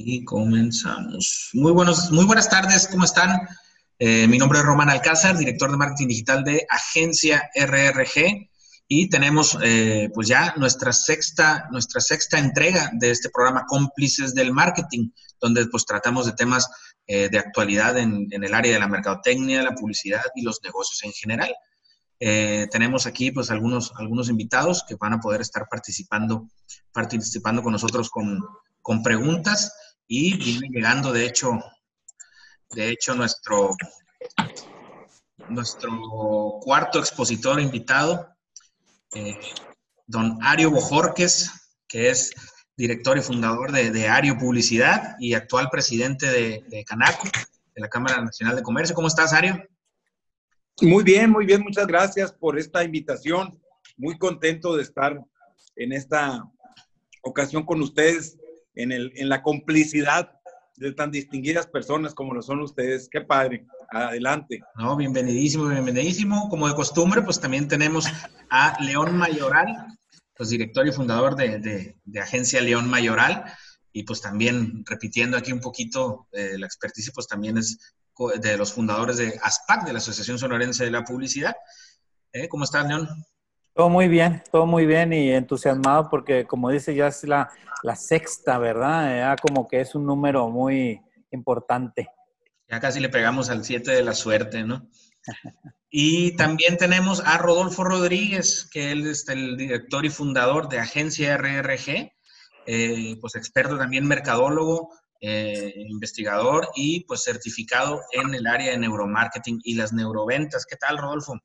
Y comenzamos. Muy, buenos, muy buenas tardes, ¿cómo están? Eh, mi nombre es Román Alcázar, director de marketing digital de Agencia RRG. Y tenemos eh, pues ya nuestra sexta, nuestra sexta entrega de este programa Cómplices del Marketing, donde pues tratamos de temas eh, de actualidad en, en, el área de la mercadotecnia, la publicidad y los negocios en general. tenemos aquí pues algunos, algunos invitados que van a poder estar participando, participando con nosotros con, con preguntas y viene llegando, de hecho, de hecho, nuestro, nuestro cuarto expositor invitado, eh, don Ario Bojorques, que es director y fundador de, Ario Publicidad y actual presidente de, de, Canaco, de la Cámara Nacional de Comercio. ¿Cómo estás, Ario? Muy bien, muy bien. Muchas gracias por esta invitación. Muy contento de estar en esta ocasión con ustedes en, el, en la complicidad de tan distinguidas personas como lo son ustedes. Qué padre. Adelante. No, bienvenidísimo, bienvenidísimo. Como de costumbre, pues también tenemos a León Mayoral, pues director y fundador de, de, Agencia León Mayoral. Y pues también repitiendo aquí un poquito eh, la experticia, pues también es de los fundadores de ASPAC, de la Asociación Sonorense de la Publicidad. ¿Eh? ¿Cómo estás, León? Todo muy bien, todo muy bien y entusiasmado porque como dice ya es la, la sexta, ¿verdad? Ya como que es un número muy importante. Ya casi le pegamos al 7 de la suerte, ¿no? Y también tenemos a Rodolfo Rodríguez, que él es el director y fundador de Agencia RRG, eh, pues experto también mercadólogo, eh, investigador y pues certificado en el área de neuromarketing y las neuroventas. ¿Qué tal, Rodolfo?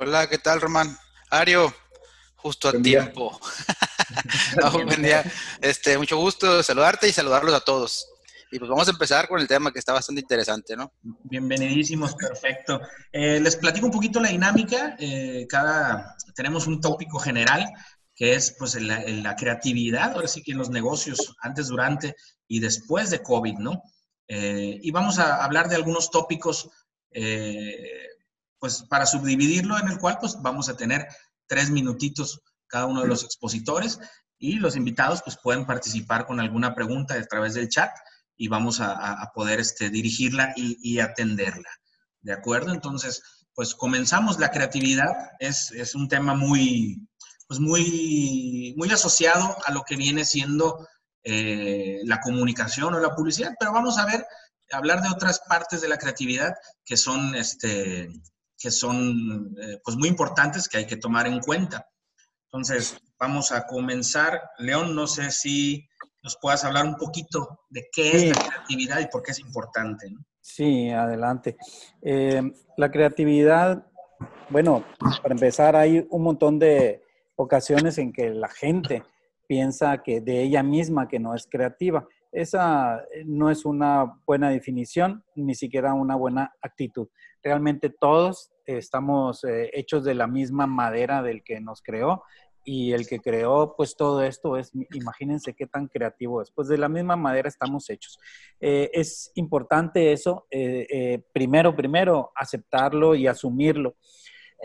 Hola, ¿qué tal, Román? Ario, justo a tiempo. buen día. Este, mucho gusto saludarte y saludarlos a todos. Y pues vamos a empezar con el tema que está bastante interesante, ¿no? Bienvenidísimos, perfecto. Eh, les platico un poquito la dinámica. Eh, cada, tenemos un tópico general que es pues la, creatividad, ahora sí que en los negocios, antes, durante y después de COVID, ¿no? Eh, y vamos a hablar de algunos tópicos pues para subdividirlo, en el cual pues vamos a tener tres minutitos cada uno de los expositores y los invitados pues pueden participar con alguna pregunta a través del chat y vamos a, poder este, dirigirla y, atenderla. ¿De acuerdo? Entonces, pues comenzamos. La creatividad es, es un tema muy, pues muy, muy asociado a lo que viene siendo eh, la comunicación o la publicidad, pero vamos a ver, hablar de otras partes de la creatividad que son, este, que son eh, pues muy importantes que hay que tomar en cuenta. Entonces, vamos a comenzar. León, no sé si nos puedas hablar un poquito de qué es la creatividad y por qué es importante. Sí, adelante. Eh, la creatividad, bueno, para empezar, hay un montón de ocasiones en que la gente piensa que de ella misma que no es creativa. Esa no es una buena definición, ni siquiera una buena actitud realmente todos estamos eh, hechos de la misma madera del que nos creó y el que creó pues todo esto es, imagínense qué tan creativo es, pues de la misma madera estamos hechos. Eh, es importante eso, eh, primero, primero aceptarlo y asumirlo.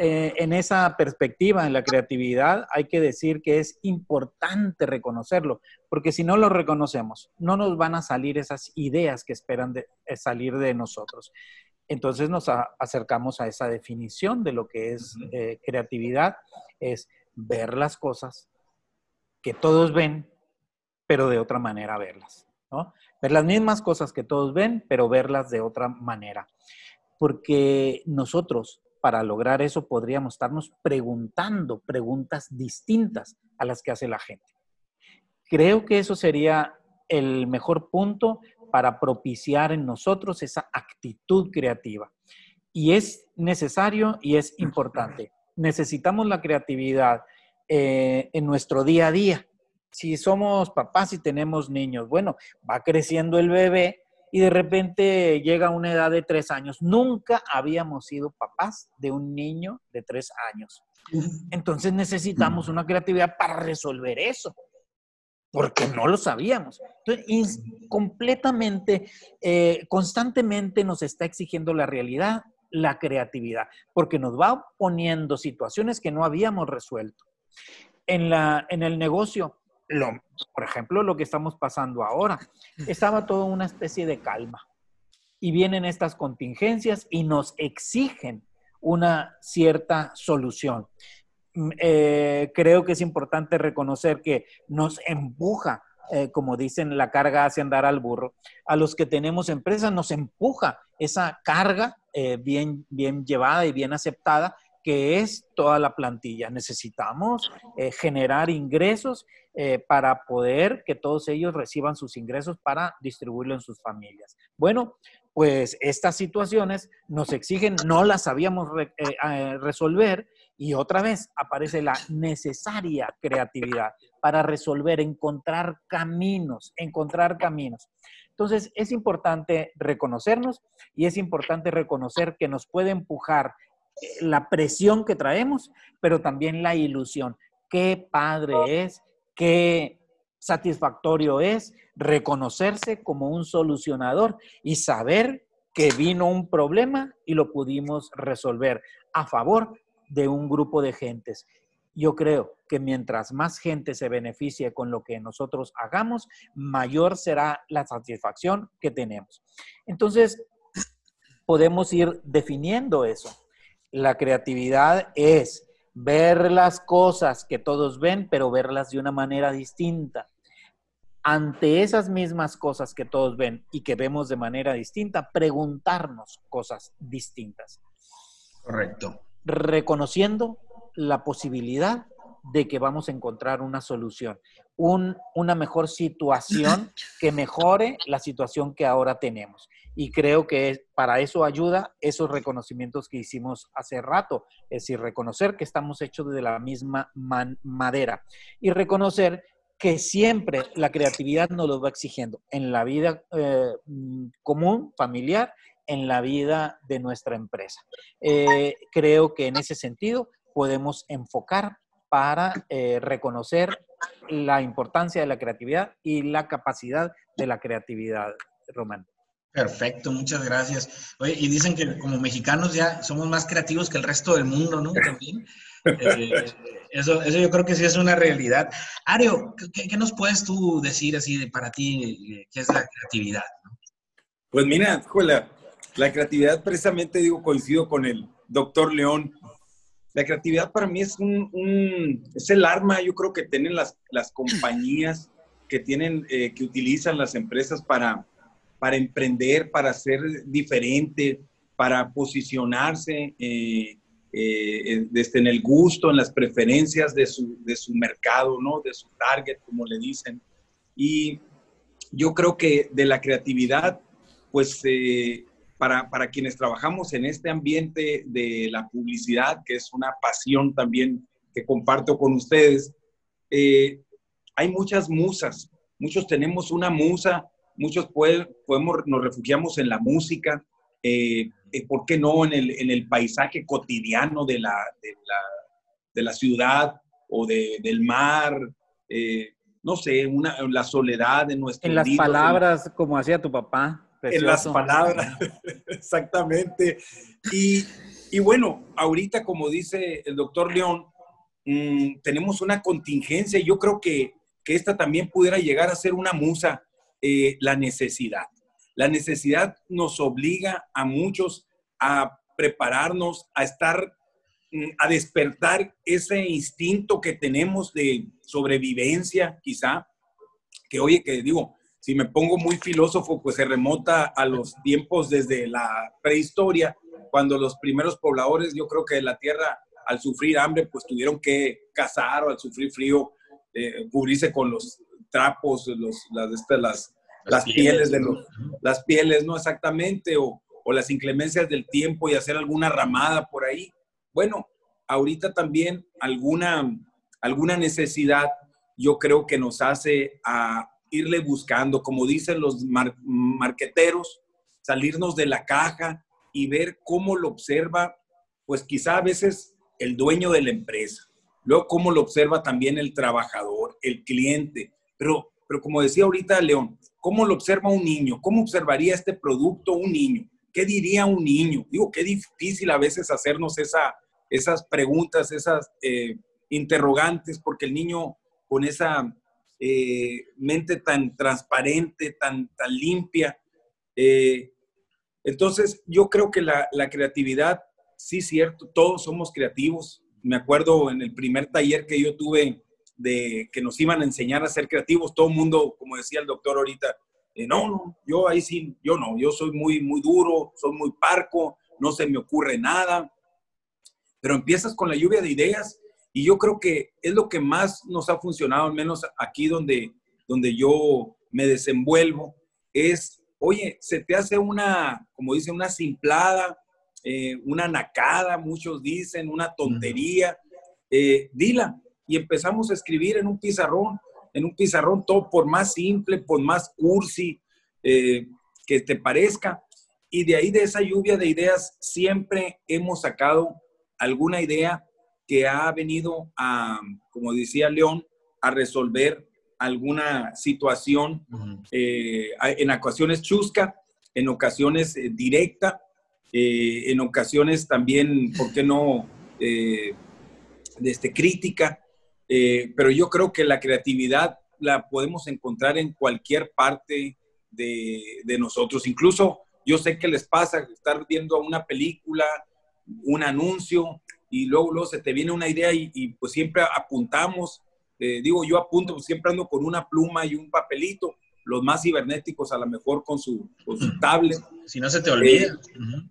En esa perspectiva, en la creatividad, hay que decir que es importante reconocerlo, porque si no lo reconocemos, no nos van a salir esas ideas que esperan de, salir de nosotros. Entonces nos acercamos a esa definición de lo que es eh, creatividad, es ver las cosas que todos ven, pero de otra manera verlas, ¿no? Ver las mismas cosas que todos ven, pero verlas de otra manera. Porque nosotros, para lograr eso, podríamos estarnos preguntando preguntas distintas a las que hace la gente. Creo que eso sería el mejor punto para propiciar en nosotros esa actitud creativa. Y es necesario y es importante. Necesitamos la creatividad eh, en nuestro día a día. Si somos papás y tenemos niños, bueno, va creciendo el bebé y de repente llega una edad de tres años. Nunca habíamos sido papás de un niño de tres años. Entonces necesitamos una creatividad para resolver eso porque no lo sabíamos. Entonces, completamente, eh, constantemente nos está exigiendo la realidad, la creatividad, porque nos va poniendo situaciones que no habíamos resuelto. En, la, en el negocio, lo, por ejemplo, lo que estamos pasando ahora. Estaba toda una especie de calma. Y vienen estas contingencias y nos exigen una cierta solución. Mm, eh, creo que es importante reconocer que nos empuja, eh, como dicen, la carga hace andar al burro. A los que tenemos empresas nos empuja esa carga eh, bien, bien llevada y bien aceptada que es toda la plantilla. Necesitamos generar ingresos para poder que todos ellos reciban sus ingresos para distribuirlo en sus familias. Bueno, pues estas situaciones nos exigen, no las sabíamos resolver y otra vez aparece la necesaria creatividad para resolver, encontrar caminos, encontrar caminos. Entonces, es importante reconocernos y es importante reconocer que nos puede empujar eh, la presión que traemos, pero también la ilusión. Qué padre es, qué satisfactorio es reconocerse como un solucionador y saber que vino un problema y lo pudimos resolver a favor de un grupo de gentes. Yo creo que mientras más gente se beneficie con lo que nosotros hagamos, mayor será la satisfacción que tenemos. Entonces, podemos ir definiendo eso. La creatividad es ver las cosas que todos ven, pero verlas de una manera distinta. Ante esas mismas cosas que todos ven y que vemos de manera distinta, preguntarnos cosas distintas. Correcto reconociendo la posibilidad de que vamos a encontrar una solución, una mejor situación que mejore la situación que ahora tenemos. Y creo que para eso ayuda esos reconocimientos que hicimos hace rato, es decir, reconocer que estamos hechos de la misma madera y reconocer que siempre la creatividad nos lo va exigiendo en la vida eh, común, familiar en la vida de nuestra empresa. Eh, creo que en ese sentido podemos enfocar para eh, reconocer la importancia de la creatividad y la capacidad de la creatividad, Román. Perfecto, muchas gracias. Oye, y dicen que como mexicanos ya somos más creativos que el resto del mundo, ¿no? También. Eh, eso, eso yo creo que sí es una realidad. Ario, ¿qué, nos puedes tú decir así de para ti qué es la creatividad? Pues mira, Juela, la creatividad, precisamente digo, coincido con el doctor León. La creatividad para mí es un, es el arma, yo creo que tienen las, las compañías que tienen, eh, que utilizan las empresas para, para emprender, para ser diferente, para posicionarse eh, eh, desde en el gusto, en las preferencias de su, de su mercado, ¿no? De su target, como le dicen. Y yo creo que de la creatividad, pues para, quienes trabajamos en este ambiente de la publicidad, que es una pasión también que comparto con ustedes, eh, hay muchas musas, muchos tenemos una musa, muchos podemos, nos refugiamos en la música, eh, eh, ¿por qué no en el, paisaje cotidiano de la, de la, ciudad o del mar? no sé, una, la soledad de nuestro En las palabras, como hacía tu papá en las palabras, exactamente. Y, y, bueno, ahorita, como dice el doctor León, mm, tenemos una contingencia y yo creo que, que, esta también pudiera llegar a ser una musa, eh, la necesidad. La necesidad nos obliga a muchos a prepararnos, a estar, mm, a despertar ese instinto que tenemos de sobrevivencia, quizá, que oye, que digo, si me pongo muy filósofo, pues se remota a los tiempos desde la prehistoria, cuando los primeros pobladores, yo creo que de la tierra, al sufrir hambre, pues tuvieron que cazar o al sufrir frío, eh, cubrirse con los trapos, los, las, este, las, las, pieles, de los, las pieles, ¿no? Exactamente, o, o las inclemencias del tiempo y hacer alguna ramada por ahí. Bueno, ahorita también alguna, alguna necesidad yo creo que nos hace a, irle buscando, como dicen los marqueteros, salirnos de la caja y ver cómo lo observa, pues quizá a veces el dueño de la empresa, luego cómo lo observa también el trabajador, el cliente, pero, pero como decía ahorita León, ¿cómo lo observa un niño? ¿Cómo observaría este producto un niño? ¿Qué diría un niño? Digo, qué difícil a veces hacernos esa, esas preguntas, esas eh, interrogantes, porque el niño con esa eh, mente tan transparente, tan, tan limpia. Eh, entonces, yo creo que la, la creatividad, sí, cierto, todos somos creativos. Me acuerdo en el primer taller que yo tuve de que nos iban a enseñar a ser creativos, todo el mundo, como decía el doctor ahorita, eh, no, no, yo ahí sí, yo no, yo soy muy, muy duro, soy muy parco, no se me ocurre nada. Pero empiezas con la lluvia de ideas y yo creo que es lo que más nos ha funcionado, al menos aquí donde, donde yo me desenvuelvo, es, oye, se te hace una, como dicen, una simplada, eh, una nacada, muchos dicen, una tontería, eh, dila. Y empezamos a escribir en un pizarrón, en un pizarrón todo por más simple, por más cursi eh, que te parezca. Y de ahí, de esa lluvia de ideas, siempre hemos sacado alguna idea que ha venido a, como decía León, a resolver alguna situación, eh, en ocasiones chusca, en ocasiones eh, directa, eh, en ocasiones también, ¿por qué no?, este, crítica. pero yo creo que la creatividad la podemos encontrar en cualquier parte de, de nosotros. Incluso yo sé que les pasa estar viendo una película, un anuncio, y luego, luego se te viene una idea y, pues siempre apuntamos, eh, digo yo apunto, pues siempre ando con una pluma y un papelito, los más cibernéticos a lo mejor con su, con su tablet. Si no se te olvida.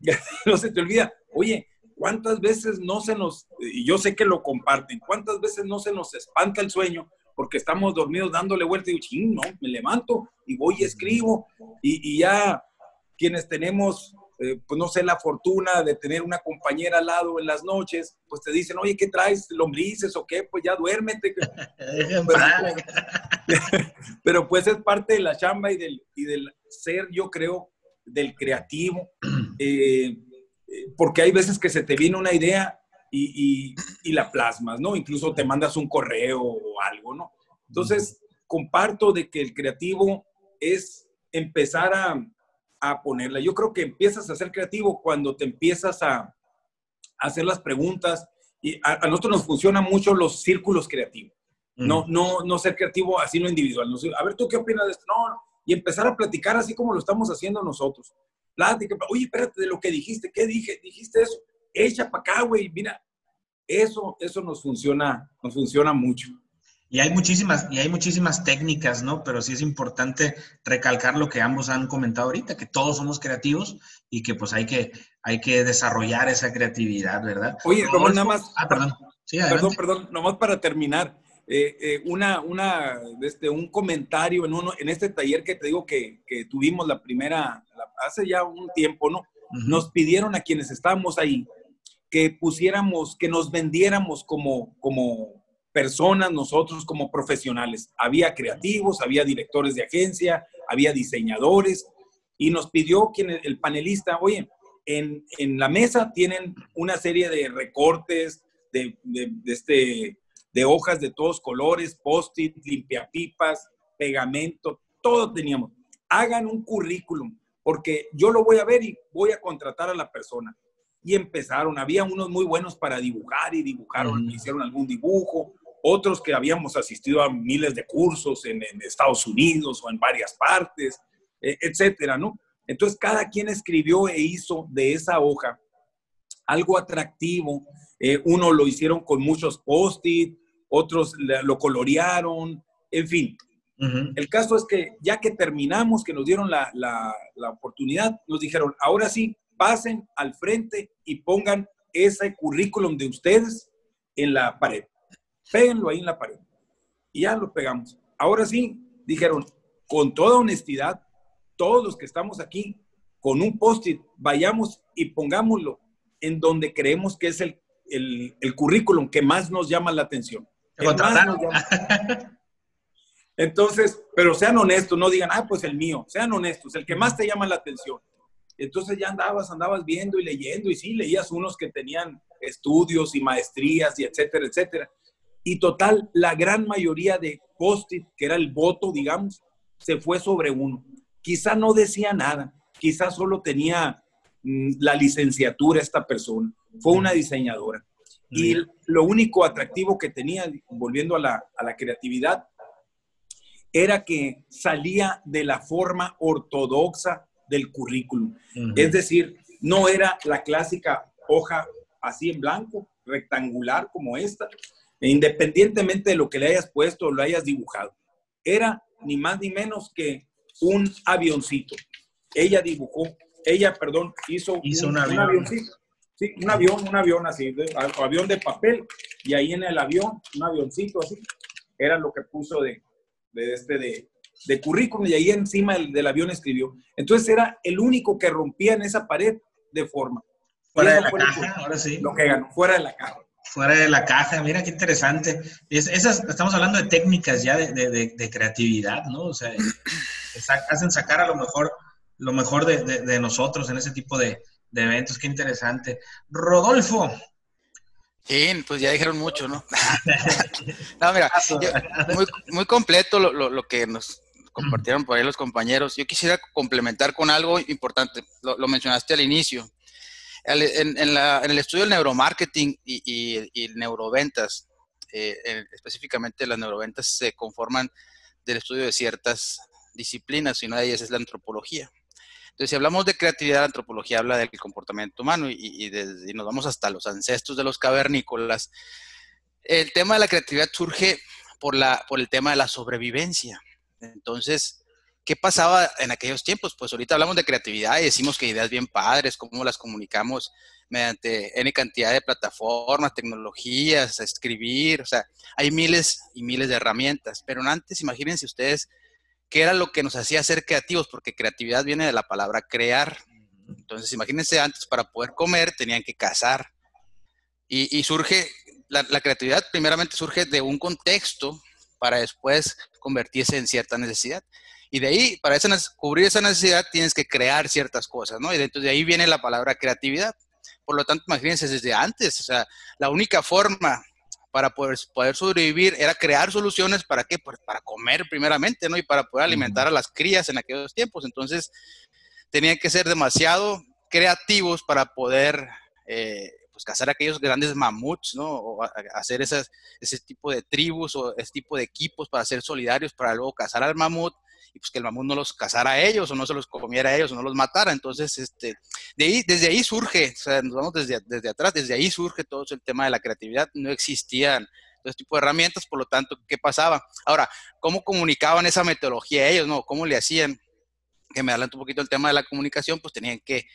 Eh, no se te olvida. Oye, ¿cuántas veces no se nos, y yo sé que lo comparten, cuántas veces no se nos espanta el sueño porque estamos dormidos dándole vuelta y digo, ching, no, me levanto y voy y escribo y, y ya quienes tenemos eh, pues no sé, la fortuna de tener una compañera al lado en las noches, pues te dicen, oye, ¿qué traes? ¿Lombrices o qué? Pues ya duérmete. pero, pues es parte de la chamba y del, y del ser, yo creo, del creativo, eh, porque hay veces que se te viene una idea y, y, la plasmas, ¿no? Incluso te mandas un correo o algo, ¿no? Entonces, comparto de que el creativo es empezar a, a ponerla. Yo creo que empiezas a ser creativo cuando te empiezas a, hacer las preguntas y a, nosotros nos funcionan mucho los círculos creativos. No, no, no ser creativo así lo individual. No, a ver, ¿tú qué opinas de esto? No, y empezar a platicar así como lo estamos haciendo nosotros. Plática, oye, espérate de lo que dijiste, ¿qué dije? Dijiste eso, echa para acá, güey, mira, eso, eso nos funciona, nos funciona mucho. Y hay muchísimas, y hay muchísimas técnicas, ¿no? Pero sí es importante recalcar lo que ambos han comentado ahorita, que todos somos creativos y que pues hay que, hay que desarrollar esa creatividad, ¿verdad? Oye, Román, nada más. Ah, perdón. Sí, perdón, perdón, nomás para terminar. Eh, eh, una, una, este, un comentario en, uno, en este taller que te digo que, que tuvimos la primera, hace ya un tiempo, ¿no? Nos pidieron a quienes estábamos ahí que pusiéramos, que nos vendiéramos como, como personas nosotros como profesionales. Había creativos, había directores de agencia, había diseñadores y nos pidió quien el panelista, oye, en, la mesa tienen una serie de recortes, de, este, de hojas de todos colores, post-it, limpiapipas, pegamento, todo teníamos. Hagan un currículum, porque yo lo voy a ver y voy a contratar a la persona. Y empezaron, había unos muy buenos para dibujar y dibujaron, hicieron algún dibujo, otros que habíamos asistido a miles de cursos en, Estados Unidos o en varias partes, e, etcétera, ¿no? Entonces, cada quien escribió e hizo de esa hoja algo atractivo. Eh, uno lo hicieron con muchos post-it, otros lo colorearon, en fin. El caso es que ya que terminamos, que nos dieron la, la oportunidad, nos dijeron, ahora sí, pasen al frente y pongan ese currículum de ustedes en la pared péguenlo ahí en la pared. Y ya lo pegamos. Ahora sí, dijeron, con toda honestidad, todos los que estamos aquí, con un post-it, vayamos y pongámoslo en donde creemos que es el, el, currículum que más nos llama la atención. Entonces, pero sean honestos, no digan, ah, pues el mío, sean honestos, el que más te llama la atención. Entonces ya andabas, andabas viendo y leyendo, y sí, leías unos que tenían estudios y maestrías y etcétera, etcétera. Y total, la gran mayoría de post que era el voto, digamos, se fue sobre uno. Quizá no decía nada, quizá solo tenía mm, la licenciatura esta persona. Fue una diseñadora. Y lo único atractivo que tenía, volviendo a la, a la creatividad, era que salía de la forma ortodoxa del currículum. Es decir, no era la clásica hoja así en blanco, rectangular como esta, independientemente de lo que le hayas puesto o lo hayas dibujado. Era ni más ni menos que un avioncito. Ella dibujó, ella, perdón, hizo, un, avioncito. Sí, un avión, un avión así, avión de papel, y ahí en el avión, un avioncito así, era lo que puso de, de este de, de currículum, y ahí encima del, avión escribió. Entonces era el único que rompía en esa pared de forma. Fuera de la caja, ahora sí. Lo que ganó, fuera de la caja. Fuera de la caja, mira qué interesante. Es, esas, estamos hablando de técnicas ya de, de, de creatividad, ¿no? O sea, hacen sacar a lo mejor lo mejor de, nosotros en ese tipo de, eventos. Qué interesante. Rodolfo. Sí, pues ya dijeron mucho, ¿no? no, mira, muy, muy, completo lo, lo, que nos compartieron por ahí los compañeros. Yo quisiera complementar con algo importante. Lo, mencionaste al inicio. En, el estudio del neuromarketing y, y, neuroventas, eh, específicamente las neuroventas se conforman del estudio de ciertas disciplinas y una de ellas es la antropología. Entonces, si hablamos de creatividad, la antropología habla del comportamiento humano y, nos vamos hasta los ancestros de los cavernícolas. El tema de la creatividad surge por, la, por el tema de la sobrevivencia. Entonces, ¿qué pasaba en aquellos tiempos? Pues ahorita hablamos de creatividad y decimos que ideas bien padres, cómo las comunicamos mediante N cantidad de plataformas, tecnologías, escribir, o sea, hay miles y miles de herramientas, pero antes imagínense ustedes qué era lo que nos hacía ser creativos, porque creatividad viene de la palabra crear. Entonces, imagínense antes, para poder comer tenían que cazar. Y, surge, la, creatividad primeramente surge de un contexto para después convertirse en cierta necesidad. Y de ahí, para cubrir esa necesidad, tienes que crear ciertas cosas, ¿no? Y entonces de ahí viene la palabra creatividad. Por lo tanto, imagínense desde antes, o sea, la única forma para poder, poder sobrevivir era crear soluciones para qué, pues, para comer primeramente, ¿no? Y para poder alimentar a las crías en aquellos tiempos. Entonces, tenían que ser demasiado creativos para poder eh, pues, cazar aquellos grandes mamuts, ¿no? O hacer esas, ese tipo de tribus o ese tipo de equipos para ser solidarios, para luego cazar al mamut y pues que el mamut no los cazara a ellos o no se los comiera a ellos o no los matara. Entonces, este, de ahí, desde ahí surge, o sea, nos vamos desde, desde atrás, desde ahí surge todo el tema de la creatividad. No existían todo este tipo de herramientas, por lo tanto, ¿qué pasaba? Ahora, ¿cómo comunicaban esa metodología ellos? No? ¿Cómo le hacían? Que me adelanto un poquito el tema de la comunicación, pues tenían que,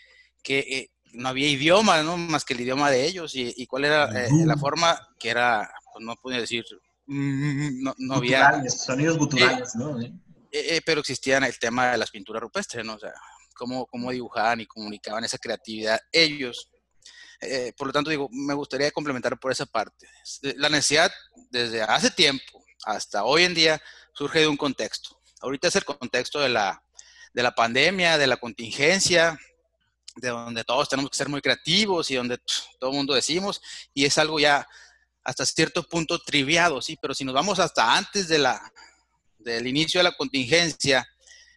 que eh, no había idioma, ¿no? Más que el idioma de ellos. ¿Y, cuál era eh, la forma? Que era, pues no pude decir, mm, no, no había... Sonidos guturales, ¿no? Eh, eh, pero existían el tema de las pinturas rupestres, ¿no? O sea, cómo, cómo dibujaban y comunicaban esa creatividad ellos. Eh, por lo tanto, digo, me gustaría complementar por esa parte. La necesidad desde hace tiempo hasta hoy en día surge de un contexto. Ahorita es el contexto de la, de la pandemia, de la contingencia, de donde todos tenemos que ser muy creativos y donde todo el mundo decimos, y es algo ya hasta cierto punto triviado, sí, pero si nos vamos hasta antes de la, del inicio de la contingencia,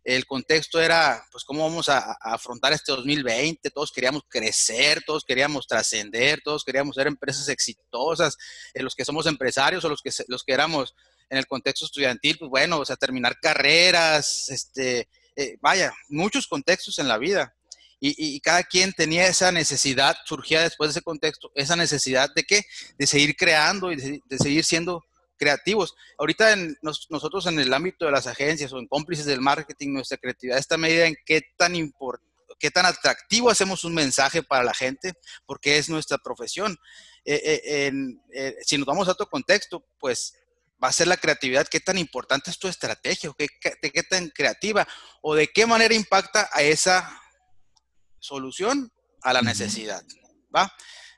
el contexto era, pues, cómo vamos a, afrontar este 2020. Todos queríamos crecer, todos queríamos trascender, todos queríamos ser empresas exitosas. Eh, los que somos empresarios o los que, los que éramos en el contexto estudiantil, pues bueno, o sea, terminar carreras, este, eh, vaya, muchos contextos en la vida. Y, cada quien tenía esa necesidad, surgía después de ese contexto, esa necesidad de qué? De seguir creando y de seguir siendo creativos. Ahorita nosotros en el ámbito de las agencias o en cómplices del marketing, nuestra creatividad está medida en qué tan qué tan atractivo hacemos un mensaje para la gente, porque es nuestra profesión. Eh, eh, eh, si nos vamos a otro contexto, pues va a ser la creatividad, qué tan importante es tu estrategia, qué, qué tan creativa, o de qué manera impacta a esa solución, a la necesidad, ¿va?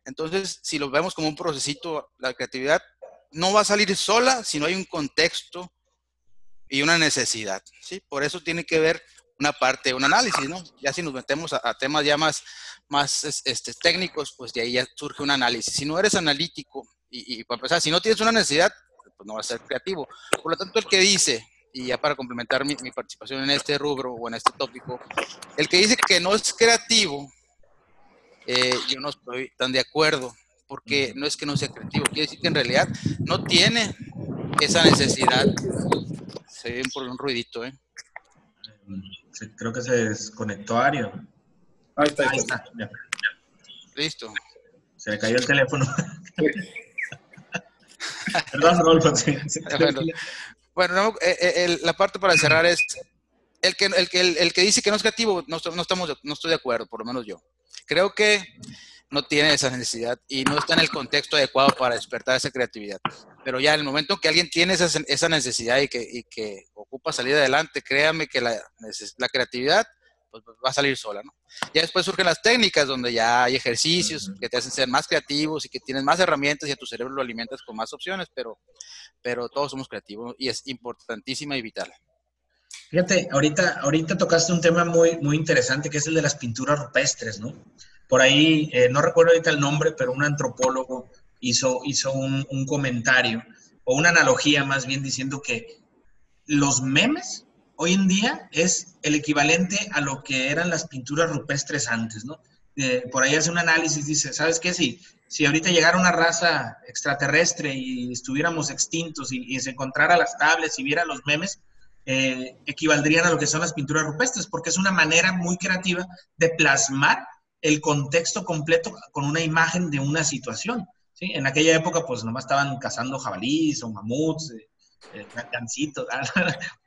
Entonces, si lo vemos como un procesito, la creatividad no va a salir sola si no hay un contexto y una necesidad, ¿sí? Por eso tiene que ver una parte, un análisis, ¿no? Ya si nos metemos a, temas ya más, más este, técnicos, pues de ahí ya surge un análisis. Si no eres analítico y, para empezar, si no tienes una necesidad, pues no vas a ser creativo. Por lo tanto, el que dice, y ya para complementar mi, participación en este rubro o en este tópico, el que dice que no es creativo, eh, yo no estoy tan de acuerdo porque no es que no sea creativo, quiere decir que en realidad no tiene esa necesidad Se ve por un ruidito, ¿eh? Creo que se desconectó Ario. Ahí está. Ahí está. Listo. Se le cayó el teléfono. Perdón, Rodolfo. bueno, eh, eh, la parte para cerrar es el que, el, que, el, que dice que no es creativo, no, no, estamos, no estoy de acuerdo, por lo menos yo. Creo que no tiene esa necesidad y no está en el contexto adecuado para despertar esa creatividad. Pero ya en el momento que alguien tiene esa, esa necesidad y que, y que, ocupa salir adelante, créame que la, la creatividad pues, va a salir sola, ¿no? Ya después surgen las técnicas donde ya hay ejercicios que te hacen ser más creativos y que tienes más herramientas y a tu cerebro lo alimentas con más opciones, pero, pero todos somos creativos y es importantísima y vital. Fíjate, ahorita, ahorita tocaste un tema muy, muy interesante que es el de las pinturas rupestres, ¿no? Por ahí, eh, no recuerdo ahorita el nombre, pero un antropólogo hizo, hizo un, un comentario o una analogía más bien diciendo que los memes hoy en día es el equivalente a lo que eran las pinturas rupestres antes, ¿no? Eh, por ahí hace un análisis, dice, ¿sabes qué? Si, si ahorita llegara una raza extraterrestre y estuviéramos extintos y, se encontrara las tablets y viera los memes, eh, equivaldrían a lo que son las pinturas rupestres, porque es una manera muy creativa de plasmar el contexto completo con una imagen de una situación. En aquella época, pues nomás estaban cazando jabalíes o mamuts, eh, eh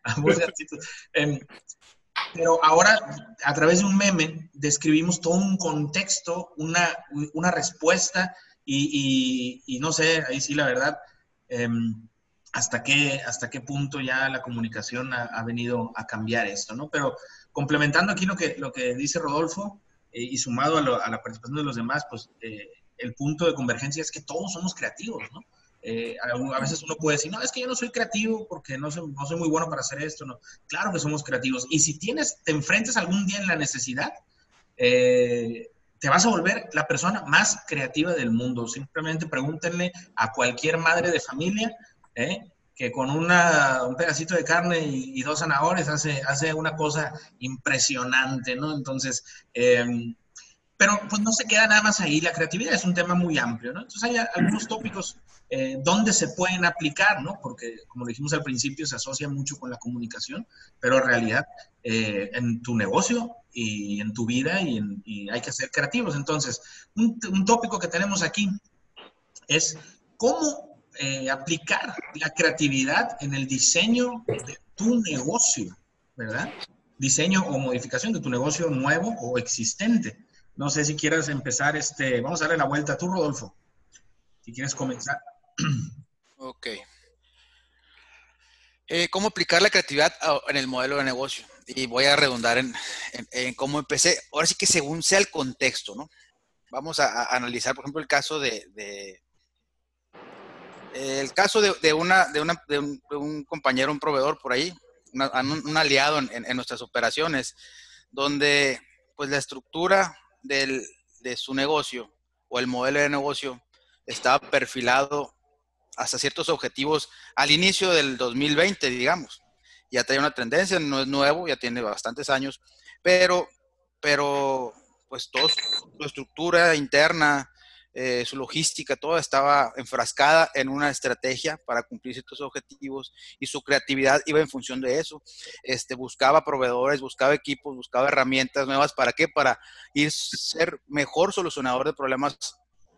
em, pero ahora, a través de un meme, describimos todo un contexto, una, una respuesta y, no sé, ahí sí la verdad, em, hasta qué, hasta qué punto ya la comunicación ha, venido a cambiar esto, ¿no? Pero complementando aquí lo que, lo que dice Rodolfo, eh, y sumado a, la participación de los demás, pues eh, el punto de convergencia es que todos somos creativos, ¿no? Eh, a, veces uno puede decir, no, es que yo no soy creativo porque no soy, no soy muy bueno para hacer esto, ¿no? Claro que somos creativos. Y si tienes, te enfrentas algún día en la necesidad, te vas a volver la persona más creativa del mundo. Simplemente pregúntenle a cualquier madre de familia, que con una, un pedacito de carne y, dos zanahorias hace, hace una cosa impresionante, ¿no? Entonces, em, pero pues no se queda nada más ahí, la creatividad es un tema muy amplio, ¿no? Entonces hay algunos tópicos eh, donde se pueden aplicar, ¿no? Porque como dijimos al principio, se asocia mucho con la comunicación, pero en realidad eh, en tu negocio y en tu vida y, hay que ser creativos. Entonces, un, un tópico que tenemos aquí es cómo eh, aplicar la creatividad en el diseño de tu negocio, ¿verdad? Diseño o modificación de tu negocio nuevo o existente. No sé si quieras empezar, este, vamos a darle la vuelta a tú, Rodolfo, si quieres comenzar. Ok. Eh, ¿Cómo aplicar la creatividad en el modelo de negocio? Y voy a redundar en, cómo empecé. Ahora sí que según sea el contexto, ¿no? Vamos a, analizar, por ejemplo, el caso de, el caso de, una, de, un, compañero, un proveedor por ahí, un, aliado en, nuestras operaciones, donde pues la estructura de su negocio o el modelo de negocio estaba perfilado hasta ciertos objetivos al inicio del 2020, digamos. Ya trae una tendencia, no es nuevo, ya tiene bastantes años, pero, pero pues toda su estructura interna, eh, su logística, toda estaba enfrascada en una estrategia para cumplir ciertos objetivos y su creatividad iba en función de eso. Este, buscaba proveedores, buscaba equipos, buscaba herramientas nuevas. ¿Para qué? Para ir ser mejor solucionador de problemas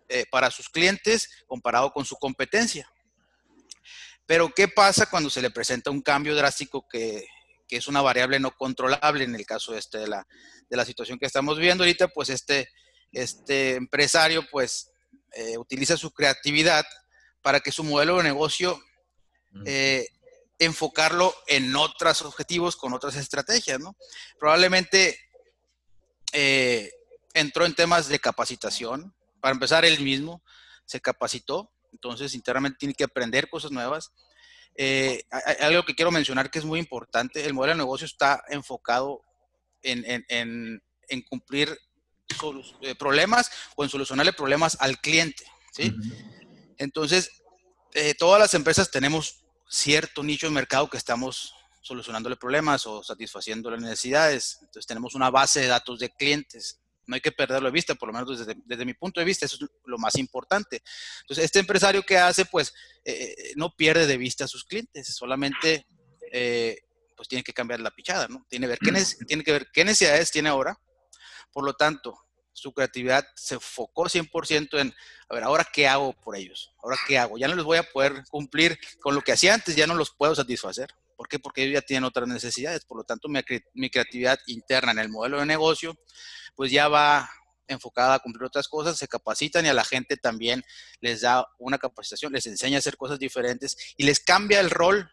eh, para sus clientes comparado con su competencia. Pero ¿qué pasa cuando se le presenta un cambio drástico que, que es una variable no controlable en el caso este de, la, de la situación que estamos viendo ahorita? Pues este este empresario pues eh, utiliza su creatividad para que su modelo de negocio eh, enfocarlo en otros objetivos con otras estrategias, ¿no? Probablemente eh, entró en temas de capacitación. Para empezar, él mismo se capacitó, entonces internamente tiene que aprender cosas nuevas. hay, algo que quiero mencionar que es muy importante, el modelo de negocio está enfocado en, en, en cumplir problemas o en solucionarle problemas al cliente. ¿sí? Entonces, eh, todas las empresas tenemos cierto nicho de mercado que estamos solucionándole problemas o satisfaciendo las necesidades. Entonces, tenemos una base de datos de clientes. No hay que perderlo de vista, por lo menos desde, desde mi punto de vista, eso es lo más importante. Entonces, este empresario que hace, pues, eh, no pierde de vista a sus clientes, solamente eh, pues tiene que cambiar la pichada, ¿no? Tiene, ver qué tiene que ver qué necesidades tiene ahora. Por lo tanto, su creatividad se enfocó 100% en, a ver, ahora qué hago por ellos, ahora qué hago, ya no les voy a poder cumplir con lo que hacía antes, ya no los puedo satisfacer. ¿Por qué? Porque ellos ya tienen otras necesidades, por lo tanto mi, mi creatividad interna en el modelo de negocio, pues ya va enfocada a cumplir otras cosas, se capacitan y a la gente también les da una capacitación, les enseña a hacer cosas diferentes y les cambia el rol,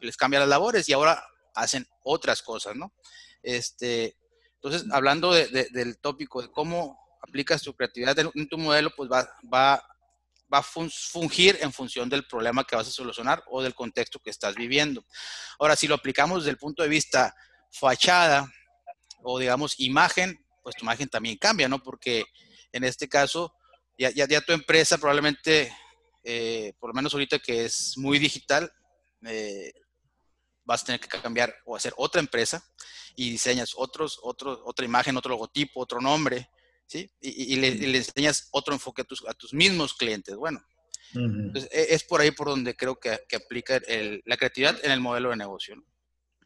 les cambia las labores y ahora hacen otras cosas, ¿no? Este, entonces, hablando del tópico de cómo aplicas tu creatividad en tu modelo, pues va, va, va a fungir en función del problema que vas a solucionar o del contexto que estás viviendo. Ahora, si lo aplicamos desde el punto de vista fachada o, digamos, imagen, pues tu imagen también cambia, ¿no? Porque en este caso, ya, ya, tu empresa probablemente, eh, por lo menos ahorita que es muy digital, eh, vas a tener que cambiar o hacer otra empresa y diseñas otros, otro, otra imagen, otro logotipo, otro nombre, ¿sí? Y, le, enseñas otro enfoque a tus, a tus mismos clientes. Bueno, entonces, e, es por ahí por donde creo que, que aplica la creatividad en el modelo de negocio.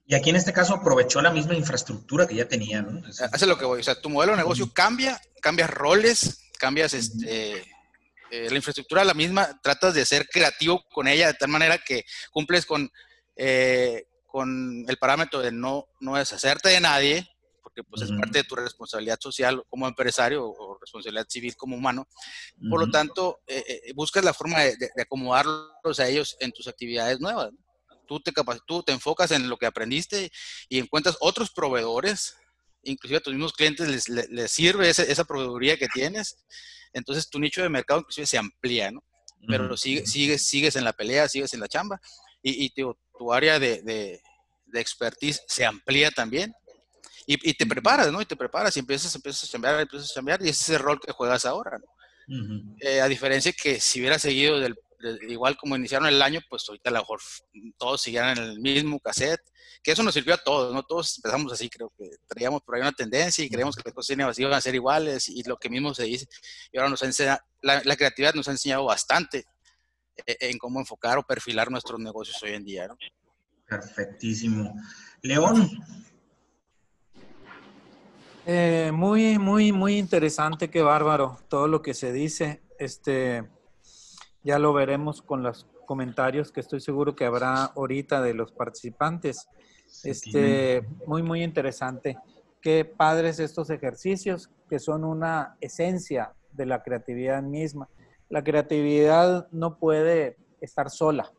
Y aquí en este caso aprovechó la misma infraestructura que ya tenía, ¿no? Hace lo que voy. O sea, tu modelo de negocio cambia, cambias roles, cambias este, eh, la infraestructura la misma, tratas de ser creativo con ella de tal manera que cumples con, eh, con el parámetro de no, no deshacerte de nadie, porque pues es parte de tu responsabilidad social como empresario o, responsabilidad civil como humano. Por lo tanto, eh, eh, buscas la forma de, acomodarlos a ellos en tus actividades nuevas. Tú te, tú te enfocas en lo que aprendiste y encuentras otros proveedores, inclusive a tus mismos clientes les, sirve esa, proveeduría que tienes. Entonces tu nicho de mercado inclusive se amplía, ¿no? Pero sigues, sigues, sigues en la pelea, sigues en la chamba y, y tu área de, de, expertise se amplía también. Y, te preparas, ¿no? Y te preparas y empiezas, empiezas a cambiar, empiezas a cambiar, y ese es el rol que juegas ahora, ¿no? Eh, a diferencia que si hubiera seguido del, igual como iniciaron el año, pues ahorita a lo mejor todos siguieran en el mismo cassette, que eso nos sirvió a todos, ¿no? Todos empezamos así, creo que traíamos por ahí una tendencia y creíamos que las cosas iban a ser iguales y lo que mismo se dice. Y ahora nos enseña, la, la creatividad nos ha enseñado bastante en cómo enfocar o perfilar nuestros negocios hoy en día. ¿no? Perfectísimo. León. Eh, muy, muy, muy interesante, qué bárbaro todo lo que se dice. Este, ya lo veremos con los comentarios que estoy seguro que habrá ahorita de los participantes. Este, muy, muy interesante. Qué padres estos ejercicios que son una esencia de la creatividad misma la creatividad no puede estar sola,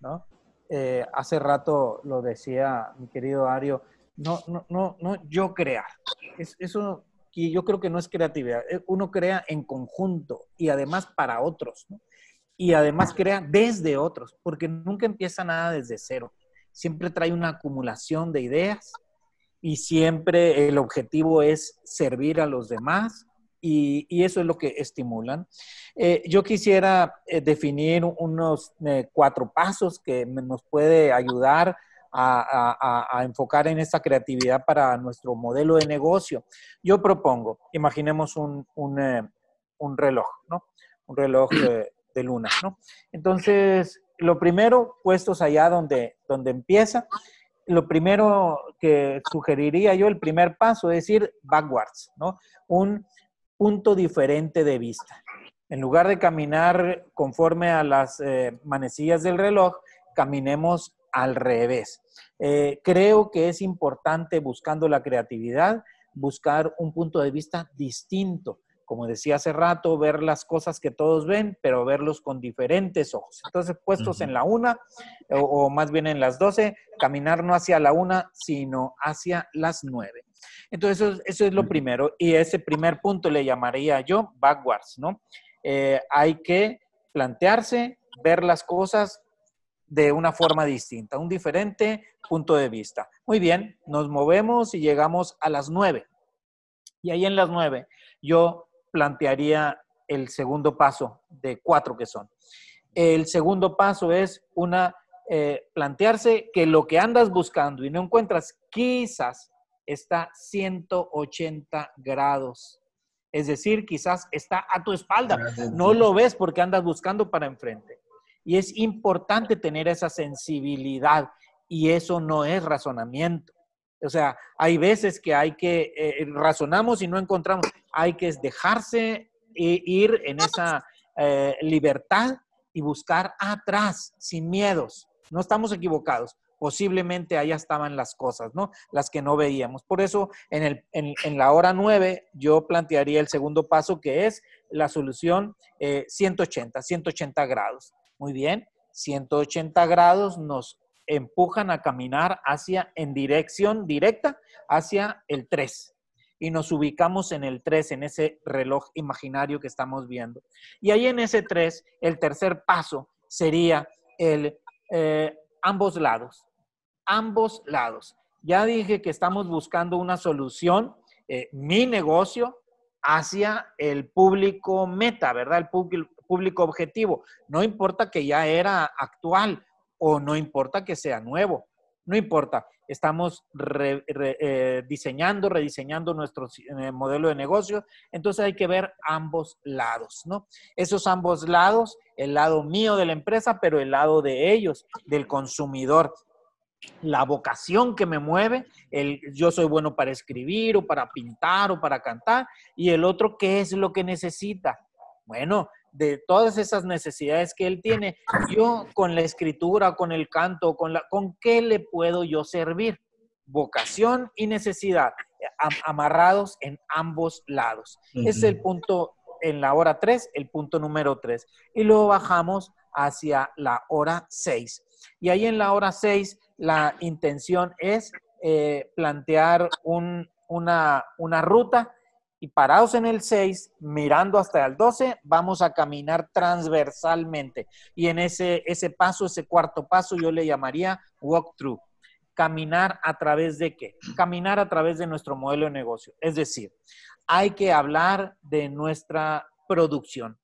¿no? Eh, hace rato lo decía mi querido Ario, no, no, no, no yo crear. Es, eso y yo creo que no es creatividad. Eh, uno crea en conjunto y además para otros. Y además crea desde otros, porque nunca empieza nada desde cero. Siempre trae una acumulación de ideas y siempre el objetivo es servir a los demás y, eso es lo que estimulan. Eh, yo quisiera eh, definir unos eh, cuatro pasos que nos puede ayudar a, enfocar en esta creatividad para nuestro modelo de negocio. Yo propongo, imaginemos un, un, reloj, ¿no? Un reloj de, luna, ¿no? Entonces, lo primero, puestos allá donde, donde empieza, lo primero que sugeriría yo, el primer paso, es ir backwards, ¿no? Un punto diferente de vista. En lugar de caminar conforme a las eh, manecillas del reloj, caminemos al revés. Eh, creo que es importante buscando la creatividad, buscar un punto de vista distinto. Como decía hace rato, ver las cosas que todos ven, pero verlos con diferentes ojos. Entonces, puestos en la una, o, o, más bien en las doce, caminar no hacia la una, sino hacia las nueve. Entonces, eso, es lo primero. Y ese primer punto le llamaría yo backwards, ¿no? Eh, hay que plantearse, ver las cosas de una forma distinta, un diferente punto de vista. Muy bien, nos movemos y llegamos a las nueve. Y ahí en las nueve yo plantearía el segundo paso de cuatro que son. El segundo paso es una eh, plantearse que lo que andas buscando y no encuentras quizás está 180 grados. Es decir, quizás está a tu espalda. No lo ves porque andas buscando para enfrente. Y es importante tener esa sensibilidad y eso no es razonamiento. O sea, hay veces que hay que, eh, razonamos y no encontramos, hay que dejarse ir en esa eh, libertad y buscar atrás, sin miedos. No estamos equivocados. Posiblemente allá estaban las cosas, ¿no? Las que no veíamos. Por eso, en, el, en, la hora nueve, yo plantearía el segundo paso, que es la solución 180, eh, 180 grados. Muy bien, 180 grados nos empujan a caminar hacia, en dirección directa, hacia el 3 y nos ubicamos en el 3, en ese reloj imaginario que estamos viendo. Y ahí en ese 3, el tercer paso sería el eh, ambos lados, ambos lados. Ya dije que estamos buscando una solución, eh, mi negocio, hacia el público meta, ¿verdad? El público objetivo. No importa que ya era actual o no importa que sea nuevo, no importa estamos eh, diseñando, rediseñando nuestro eh, modelo de negocio. Entonces hay que ver ambos lados, ¿no? Esos ambos lados, el lado mío de la empresa, pero el lado de ellos, del consumidor. La vocación que me mueve, el yo soy bueno para escribir o para pintar o para cantar, y el otro, ¿qué es lo que necesita? Bueno, de todas esas necesidades que él tiene, yo con la escritura, con el canto, con, la, ¿con qué le puedo yo servir? Vocación y necesidad, amarrados en ambos lados. es el punto en la hora 3, el punto número 3. Y luego bajamos hacia la hora 6. Y ahí en la hora 6, la intención es eh, plantear un, una, una ruta y parados en el 6, mirando hasta el 12, vamos a caminar transversalmente. Y en ese, ese paso, ese cuarto paso, yo le llamaría walk-through. Caminar a través de qué? Caminar a través de nuestro modelo de negocio. Es decir, hay que hablar de nuestra producción.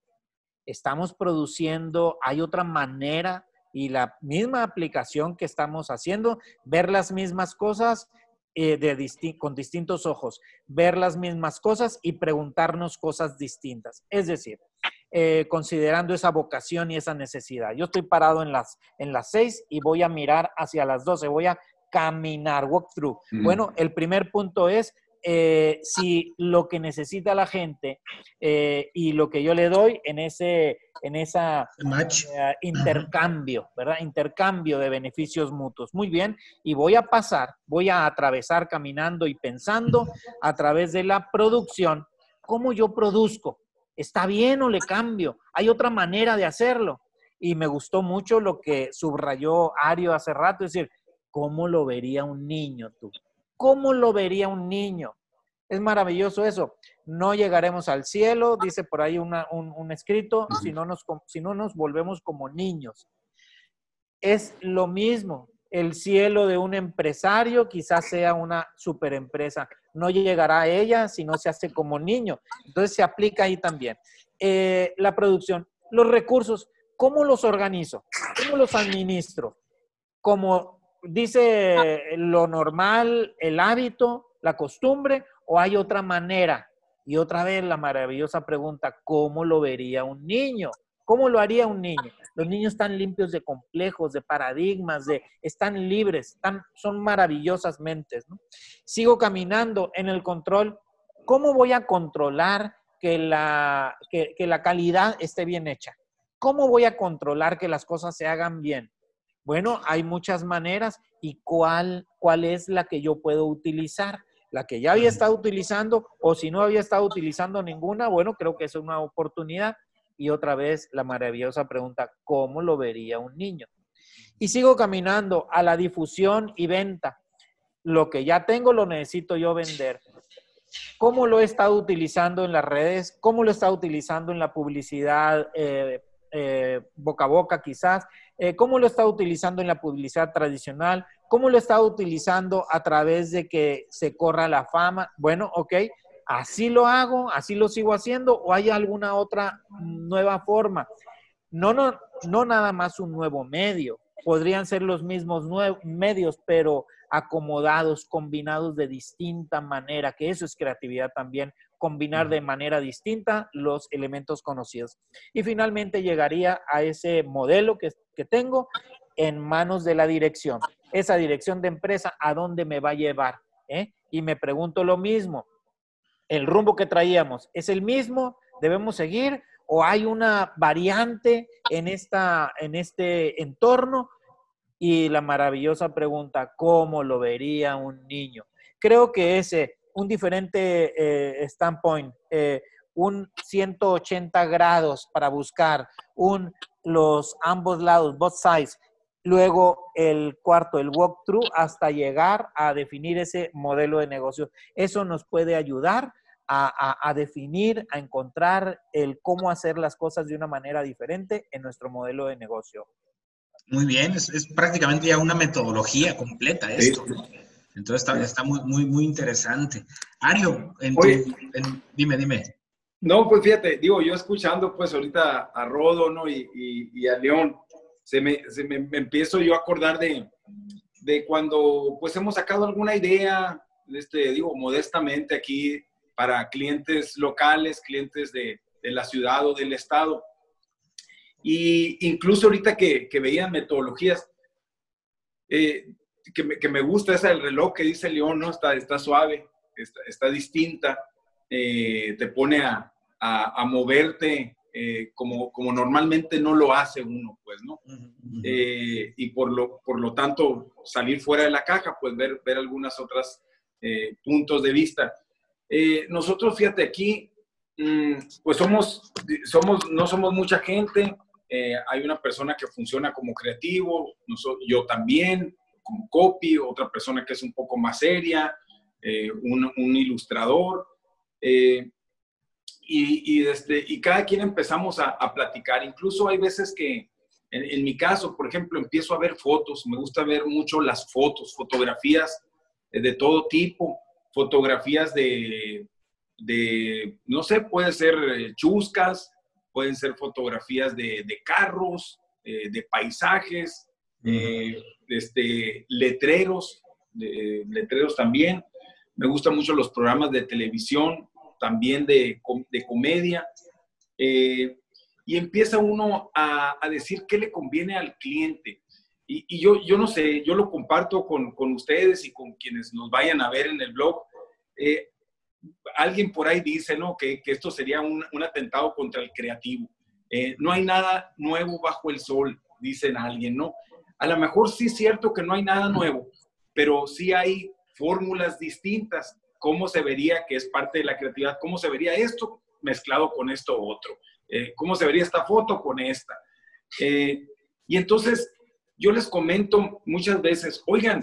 Estamos produciendo, hay otra manera y la misma aplicación que estamos haciendo, ver las mismas cosas eh, de con distintos ojos, ver las mismas cosas y preguntarnos cosas distintas. Es decir, eh, considerando esa vocación y esa necesidad. Yo estoy parado en las, en las seis y voy a mirar hacia las doce, voy a caminar, walk through. Mm. Bueno, el primer punto es eh, si lo que necesita la gente eh, y lo que yo le doy en ese en esa eh, intercambio, ¿verdad? Intercambio de beneficios mutuos. Muy bien, y voy a pasar, voy a atravesar caminando y pensando a través de la producción, cómo yo produzco. ¿Está bien o le cambio? ¿Hay otra manera de hacerlo? Y me gustó mucho lo que subrayó Ario hace rato, es decir, ¿cómo lo vería un niño tú? ¿Cómo lo vería un niño? Es maravilloso eso. No llegaremos al cielo, dice por ahí un, escrito, si no, nos, volvemos como niños. Es lo mismo. El cielo de un empresario quizás sea una superempresa. No llegará a ella si no se hace como niño. Entonces se aplica ahí también. Eh, la producción, los recursos, ¿cómo los organizo? ¿Cómo los administro? Como dice lo normal, el hábito, la costumbre, o hay otra manera? Y otra vez la maravillosa pregunta, ¿cómo lo vería un niño? ¿Cómo lo haría un niño? Los niños están limpios de complejos, de paradigmas, de, están libres, son maravillosas mentes. Sigo caminando en el control. ¿Cómo voy a controlar que la, que la calidad esté bien hecha? ¿Cómo voy a controlar que las cosas se hagan bien? Bueno, hay muchas maneras y cuál, cuál es la que yo puedo utilizar. La que ya había estado utilizando o si no había estado utilizando ninguna, bueno, creo que es una oportunidad. Y otra vez la maravillosa pregunta, ¿cómo lo vería un niño? Y sigo caminando a la difusión y venta. Lo que ya tengo lo necesito yo vender. ¿Cómo lo he estado utilizando en las redes? ¿Cómo lo he estado utilizando en la publicidad eh, eh, boca a boca quizás, eh, cómo lo está utilizando en la publicidad tradicional, cómo lo está utilizando a través de que se corra la fama. Bueno, ok, así lo hago, así lo sigo haciendo o hay alguna otra nueva forma. No, no, no nada más un nuevo medio, podrían ser los mismos medios, pero acomodados, combinados de distinta manera, que eso es creatividad también, combinar de manera distinta los elementos conocidos. Y finalmente llegaría a ese modelo que, tengo, en manos de la dirección. Esa dirección de empresa, ¿a dónde me va a llevar? ¿Eh? Y me pregunto lo mismo, ¿el rumbo que traíamos es el mismo? ¿Debemos seguir? ¿O hay una variante en, esta, en este entorno? Y la maravillosa pregunta, ¿cómo lo vería un niño? Creo que ese, un diferente eh, standpoint, eh, un 180 grados para buscar un, los ambos lados, both sides, luego el cuarto, el walkthrough, hasta llegar a definir ese modelo de negocio. Eso nos puede ayudar a, definir, a encontrar el cómo hacer las cosas de una manera diferente en nuestro modelo de negocio. Muy bien, es, prácticamente ya una metodología completa esto. Entonces está, está, muy, muy, muy interesante. Ario, dime, dime. No, pues fíjate, digo, yo escuchando pues ahorita a Rodo, ¿no? Y, y, a León, se, me, se me, empiezo yo a acordar de, de cuando pues hemos sacado alguna idea, este, digo, modestamente aquí para clientes locales, clientes de, de la ciudad o del estado. Y incluso ahorita que, que veían metodologías, eh, que, me, que, me, gusta esa del reloj que dice León, ¿no? Está, está suave, está, está distinta, eh, te pone a, a, a moverte eh, como, como normalmente no lo hace uno, pues, ¿no? Eh, y por lo, por lo tanto, salir fuera de la caja, pues ver, ver algunas otras eh, puntos de vista. nosotros, fíjate, aquí, mm, pues somos, somos, no somos mucha gente, hay una persona que funciona como creativo, yo también, como copy, otra persona que es un poco más seria, un, un, ilustrador. Eh, y, y, este, y cada quien empezamos a, platicar. Incluso hay veces que, en, mi caso, por ejemplo, empiezo a ver fotos, me gusta ver mucho las fotos, fotografías de todo tipo, fotografías de, de no sé, puede ser eh, chuscas, pueden ser fotografías de, de carros, eh, de paisajes, eh, este, letreros, de, letreros también. Me gustan mucho los programas de televisión, también de, de comedia. Eh, y empieza uno a, a, decir qué le conviene al cliente. Y, y, yo, yo no sé, yo lo comparto con, con, ustedes y con quienes nos vayan a ver en el blog. Eh, alguien por ahí dice, ¿no? Que, esto sería un, un, atentado contra el creativo. Eh, no hay nada nuevo bajo el sol, dicen alguien, ¿no? A lo mejor sí es cierto que no hay nada nuevo, pero sí hay fórmulas distintas cómo se vería, que es parte de la creatividad, cómo se vería esto mezclado con esto otro, eh, cómo se vería esta foto con esta. Eh, y entonces yo les comento muchas veces, oigan,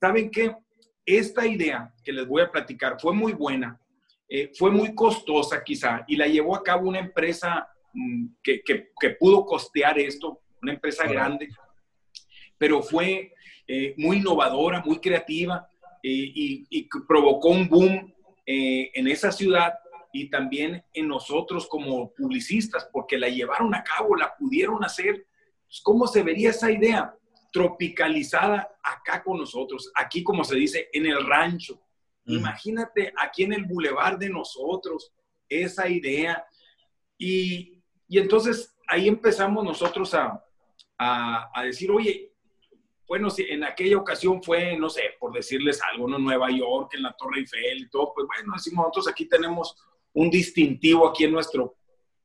¿saben qué? Esta idea que les voy a platicar fue muy buena, eh, fue muy costosa quizá, y la llevó a cabo una empresa mm, que, que, que, pudo costear esto, una empresa grande, pero fue muy innovadora, muy creativa, y, provocó un boom eh, en esa ciudad y también en nosotros como publicistas, porque la llevaron a cabo, la pudieron hacer. Pues, ¿Cómo se vería esa idea? Tropicalizada acá con nosotros, aquí como se dice, en el rancho. Imagínate aquí en el bulevar de nosotros, esa idea. Y, y entonces ahí empezamos nosotros a, a, a decir, oye, bueno, si en aquella ocasión fue, no sé, por decirles algo, ¿no? Nueva York, en la Torre Eiffel y todo, pues bueno, decimos nosotros aquí tenemos un distintivo aquí en nuestro,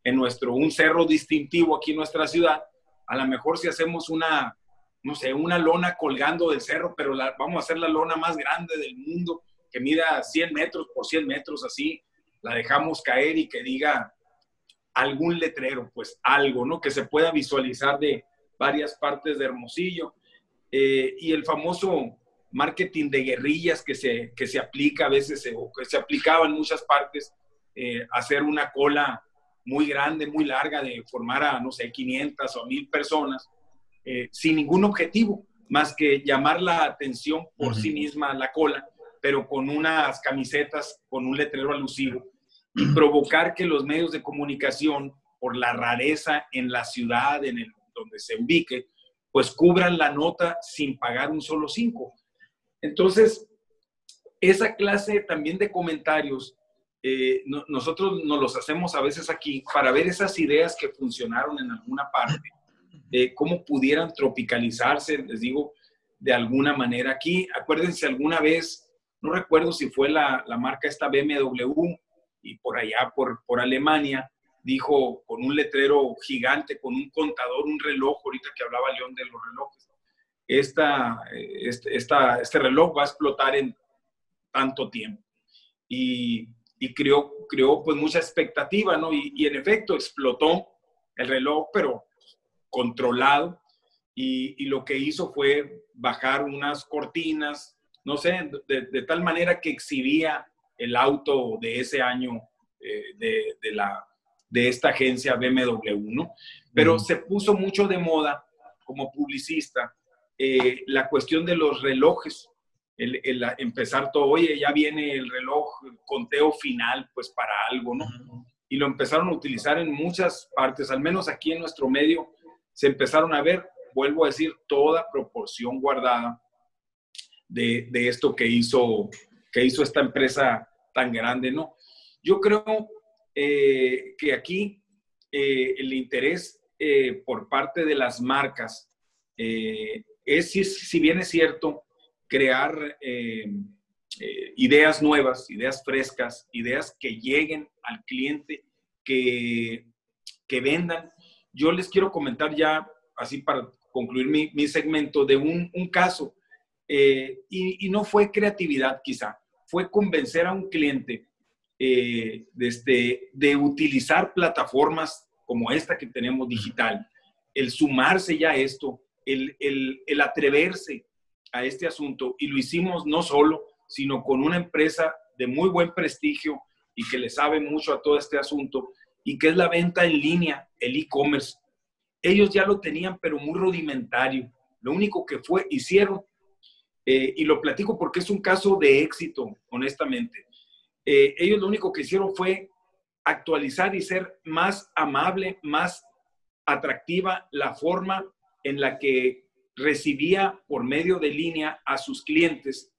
en nuestro, un cerro distintivo aquí en nuestra ciudad. A lo mejor si hacemos una, no sé, una lona colgando del cerro, pero la, vamos a hacer la lona más grande del mundo, que mida 100 metros por 100 metros así, la dejamos caer y que diga algún letrero, pues algo, ¿no? Que se pueda visualizar de varias partes de Hermosillo. Eh, y el famoso marketing de guerrillas que se, que se aplica a veces, o que se aplicaba en muchas partes, eh, hacer una cola muy grande, muy larga, de formar a, no sé, 500 o 1000 personas, eh, sin ningún objetivo, más que llamar la atención por sí misma la cola, pero con unas camisetas, con un letrero alusivo, y provocar que los medios de comunicación, por la rareza en la ciudad, en el, donde se ubique, pues cubran la nota sin pagar un solo cinco. Entonces, esa clase también de comentarios, eh, nosotros nos los hacemos a veces aquí para ver esas ideas que funcionaron en alguna parte eh, cómo pudieran tropicalizarse, les digo, de alguna manera. Aquí, acuérdense alguna vez, no recuerdo si fue la, la marca esta BMW y por allá, por, por Alemania, dijo con un letrero gigante, con un contador, un reloj, ahorita que hablaba León de los relojes, esta, este, esta, este reloj va a explotar en tanto tiempo. Y, y creó, creó pues mucha expectativa, ¿no? Y, y, en efecto explotó el reloj, pero controlado. Y, y, lo que hizo fue bajar unas cortinas, no sé, de, de tal manera que exhibía el auto de ese año eh, de, de, la, de esta agencia BMW, ¿no? Pero se puso mucho de moda como publicista eh, la cuestión de los relojes, el, el, empezar todo, oye, ya viene el reloj, el conteo final, pues para algo, ¿no? Y lo empezaron a utilizar en muchas partes, al menos aquí en nuestro medio, se empezaron a ver, vuelvo a decir, toda proporción guardada de, de esto que hizo, que hizo esta empresa tan grande, ¿no? Yo creo eh, que aquí eh, el interés eh, por parte de las marcas es, si, bien es cierto, crear ideas nuevas, ideas frescas, ideas que lleguen al cliente, que, que vendan. Yo les quiero comentar ya, así para concluir mi, mi segmento, de un, un caso. Y, y no fue creatividad quizá, fue convencer a un cliente eh, de, este, de utilizar plataformas como esta que tenemos digital, el sumarse ya a esto, el, el, el, atreverse a este asunto, y lo hicimos no solo, sino con una empresa de muy buen prestigio y que le sabe mucho a todo este asunto, y que es la venta en línea, el e-commerce. Ellos ya lo tenían, pero muy rudimentario. Lo único que fue, hicieron, eh, y lo platico porque es un caso de éxito, honestamente eh, ellos lo único que hicieron fue actualizar y ser más amable, más atractiva la forma en la que recibía por medio de línea a sus clientes.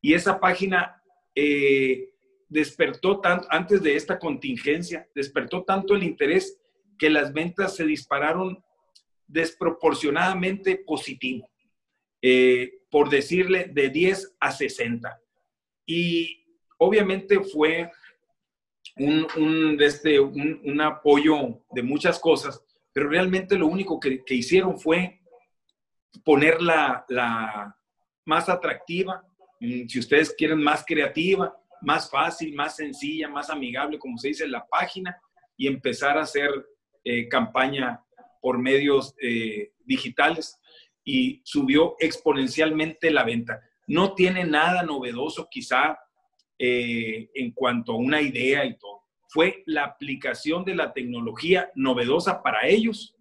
Y esa página eh, despertó tanto, antes de esta contingencia, despertó tanto el interés que las ventas se dispararon desproporcionadamente positivo, eh, por decirle de 10 a 60. Y obviamente fue un, un, este, un, un, apoyo de muchas cosas, pero realmente lo único que, que hicieron fue ponerla la más atractiva, mm, si ustedes quieren más creativa, más fácil, más sencilla, más amigable, como se dice en la página, y empezar a hacer eh, campaña por medios eh, digitales y subió exponencialmente la venta. No tiene nada novedoso, quizá eh, en cuanto a una idea y todo. Fue la aplicación de la tecnología novedosa para ellos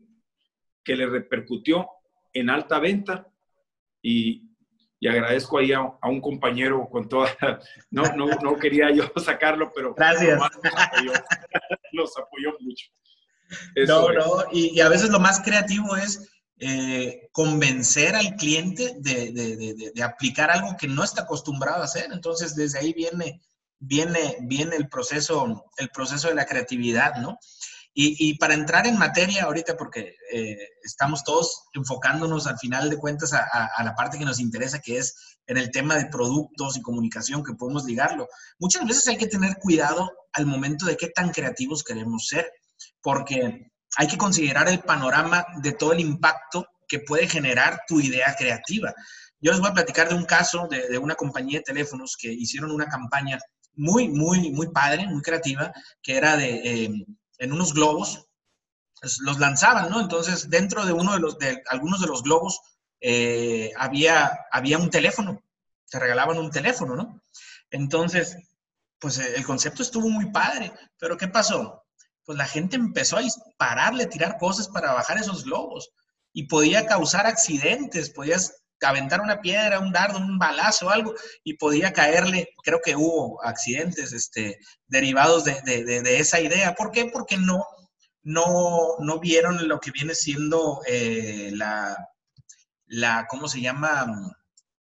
que le repercutió en alta venta y, y agradezco ahí a, a, un compañero con toda, no, no, no quería yo sacarlo, pero Gracias. Los, apoyó, los apoyó mucho. Eso no, no, y, y, a veces lo más creativo es eh, convencer al cliente de, de, de, de, aplicar algo que no está acostumbrado a hacer. Entonces, desde ahí viene, viene, viene el, proceso, el proceso de la creatividad, ¿no? Y, y para entrar en materia ahorita, porque eh, estamos todos enfocándonos al final de cuentas a, a, a, la parte que nos interesa, que es en el tema de productos y comunicación, que podemos ligarlo. Muchas veces hay que tener cuidado al momento de qué tan creativos queremos ser, porque hay que considerar el panorama de todo el impacto que puede generar tu idea creativa. Yo les voy a platicar de un caso de, de una compañía de teléfonos que hicieron una campaña muy, muy, muy padre, muy creativa, que era de, eh, en unos globos, pues, los lanzaban, ¿no? Entonces, dentro de uno de los, de algunos de los globos, eh, había, había un teléfono, te regalaban un teléfono, ¿no? Entonces, pues el concepto estuvo muy padre, pero ¿qué pasó? pues la gente empezó a dispararle, tirar cosas para bajar esos globos y podía causar accidentes, podías aventar una piedra, un dardo, un balazo, algo, y podía caerle, creo que hubo accidentes este, derivados de, esa idea. ¿Por qué? Porque no, no, no vieron lo que viene siendo eh, la, la, ¿cómo se llama?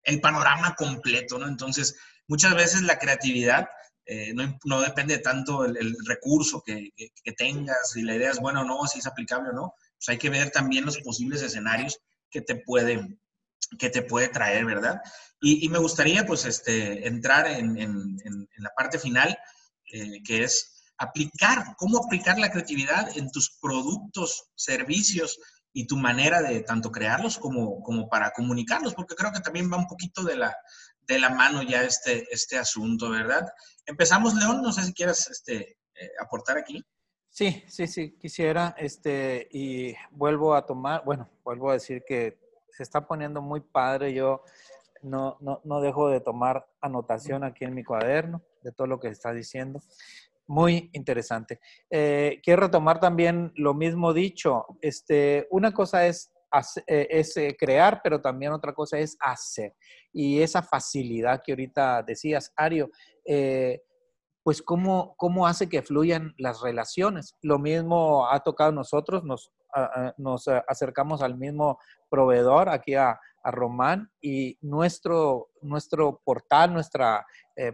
El panorama completo, ¿no? Entonces, muchas veces la creatividad eh, no, no, depende tanto el, el recurso que, tengas, si la idea es buena o no, si es aplicable o no. pues hay que ver también los posibles escenarios que te pueden que te puede traer, ¿verdad? Y, me gustaría, pues, este, entrar en, la parte final, eh, que es aplicar, cómo aplicar la creatividad en tus productos, servicios y tu manera de tanto crearlos como, como para comunicarlos, porque creo que también va un poquito de la, de la mano ya este, este asunto, ¿verdad? Empezamos, León, no sé si quieras este, eh, aportar aquí. Sí, sí, sí, quisiera, este, y vuelvo a tomar, bueno, vuelvo a decir que se está poniendo muy padre, yo no, no, no dejo de tomar anotación aquí en mi cuaderno de todo lo que está diciendo. Muy interesante. Eh, quiero retomar también lo mismo dicho. Este, una cosa es, eh, es eh, crear, pero también otra cosa es hacer. Y esa facilidad que ahorita decías, Ario, pues cómo, cómo hace que fluyan las relaciones. Lo mismo ha tocado nosotros, nos, nos acercamos al mismo proveedor aquí a, a Román y nuestro, nuestro portal, nuestra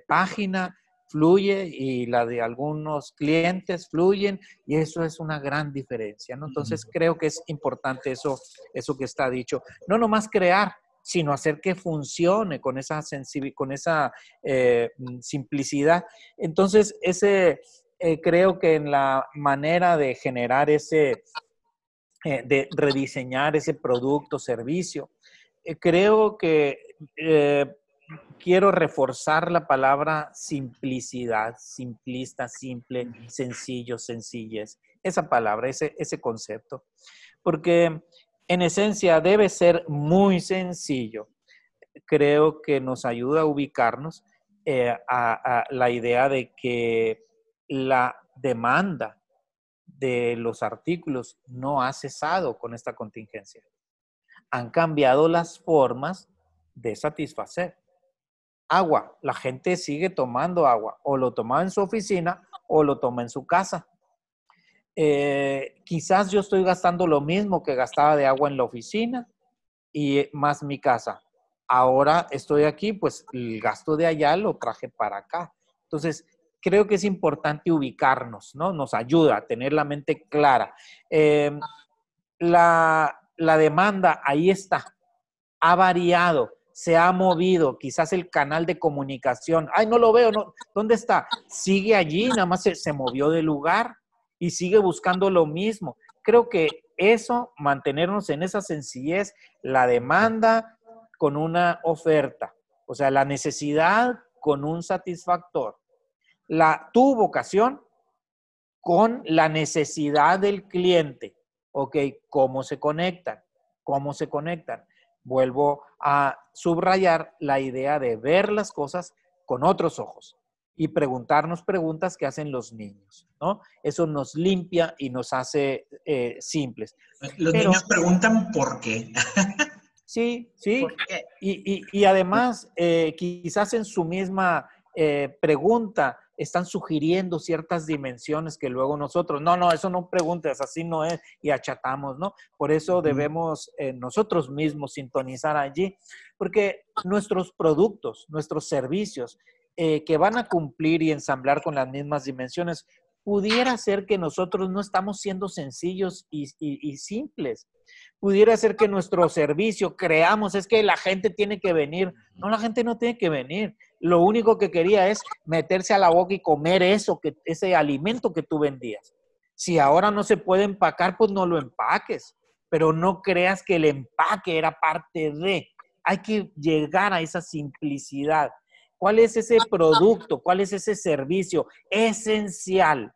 página, fluye y la de algunos clientes fluyen y eso es una gran diferencia, ¿no? Entonces creo que es importante eso, eso que está dicho. No nomás crear, sino hacer que funcione con esa, con esa eh, simplicidad. Entonces, ese, eh, creo que en la manera de generar ese, eh, de rediseñar ese producto, servicio, creo que quiero reforzar la palabra simplicidad, simplista, simple, sencillo, sencillez. Esa palabra, ese, ese concepto. Porque en esencia debe ser muy sencillo. Creo que nos ayuda a ubicarnos eh, a la idea de que la demanda de los artículos no ha cesado con esta contingencia. Han cambiado las formas de satisfacer agua. La gente sigue tomando agua. O lo toma en su oficina o lo toma en su casa. Eh, quizás yo estoy gastando lo mismo que gastaba de agua en la oficina y más mi casa. Ahora estoy aquí, pues el gasto de allá lo traje para acá. Entonces, creo que es importante ubicarnos, ¿no? Nos ayuda a tener la mente clara. Eh, la, la demanda ahí está, ha variado se ha movido, quizás el canal de comunicación. Ay, no lo veo. ¿dónde está? Sigue allí, nada más se, movió de lugar y sigue buscando lo mismo. Creo que eso, mantenernos en esa sencillez, la demanda con una oferta, o sea, la necesidad con un satisfactor, la, tu vocación con la necesidad del cliente. Ok, ¿cómo se conectan? ¿Cómo se conectan? vuelvo a subrayar la idea de ver las cosas con otros ojos y preguntarnos preguntas que hacen los niños, ¿no? Eso nos limpia y nos hace eh, simples. Los niños preguntan por qué. sí, sí. Y, además, eh, quizás en su misma eh, pregunta están sugiriendo ciertas dimensiones que luego nosotros, no, no, eso no preguntes, así no es, y achatamos, ¿no? Por eso debemos eh, nosotros mismos sintonizar allí, porque nuestros productos, nuestros servicios, eh, que van a cumplir y ensamblar con las mismas dimensiones, pudiera ser que nosotros no estamos siendo sencillos y, simples. Pudiera ser que nuestro servicio creamos, es que la gente tiene que venir. No, la gente no tiene que venir lo único que quería es meterse a la boca y comer eso, que, ese alimento que tú vendías. Si ahora no se puede empacar, pues no lo empaques, pero no creas que el empaque era parte de. Hay que llegar a esa simplicidad. ¿Cuál es ese producto? ¿Cuál es ese servicio esencial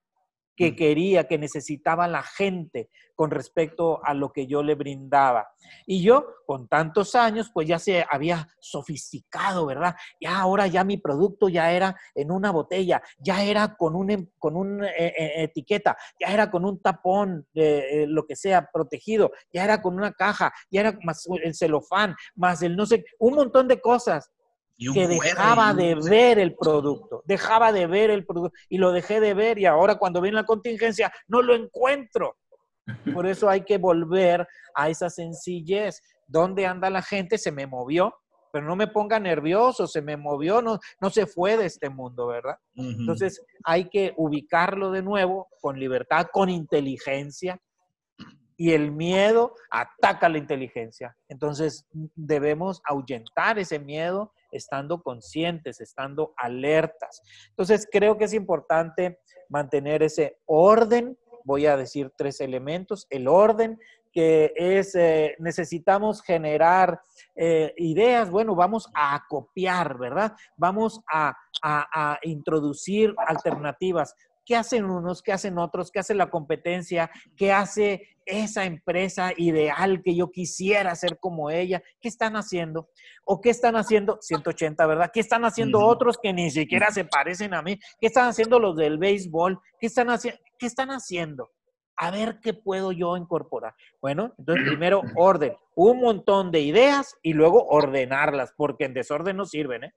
que quería, que necesitaba la gente con respecto a lo que yo le brindaba. Y yo, con tantos años, pues ya se había sofisticado, ¿verdad? Ya ahora ya mi producto ya era en una botella, ya era con una em, con un, eh, eh, etiqueta, ya era con un tapón, de eh, lo que sea, protegido, ya era con una caja, ya era más el celofán, más el no sé, un montón de cosas que dejaba de ver el producto, dejaba de ver el producto y lo dejé de ver y ahora cuando viene la contingencia no lo encuentro. Por eso hay que volver a esa sencillez. ¿Dónde anda la gente? Se me movió, pero no me ponga nervioso, se me movió, no, no se fue de este mundo, ¿verdad? Entonces hay que ubicarlo de nuevo con libertad, con inteligencia, y el miedo ataca la inteligencia. Entonces debemos ahuyentar ese miedo estando conscientes, estando alertas. Entonces creo que es importante mantener ese orden. Voy a decir tres elementos. El orden, que es, eh, necesitamos generar eh, ideas, bueno, vamos a copiar, ¿verdad? Vamos a, a introducir alternativas. ¿Qué hacen unos? ¿Qué hacen otros? ¿Qué hace la competencia? ¿Qué hace esa empresa ideal que yo quisiera ser como ella? ¿Qué están haciendo? ¿O qué están haciendo? 180, ¿verdad? ¿Qué están haciendo otros que ni siquiera se parecen a mí? ¿Qué están haciendo los del béisbol? ¿Qué están, ¿Qué están haciendo? A ver qué puedo yo incorporar. Bueno, entonces primero orden, un montón de ideas y luego ordenarlas, porque en desorden no sirven, ¿eh?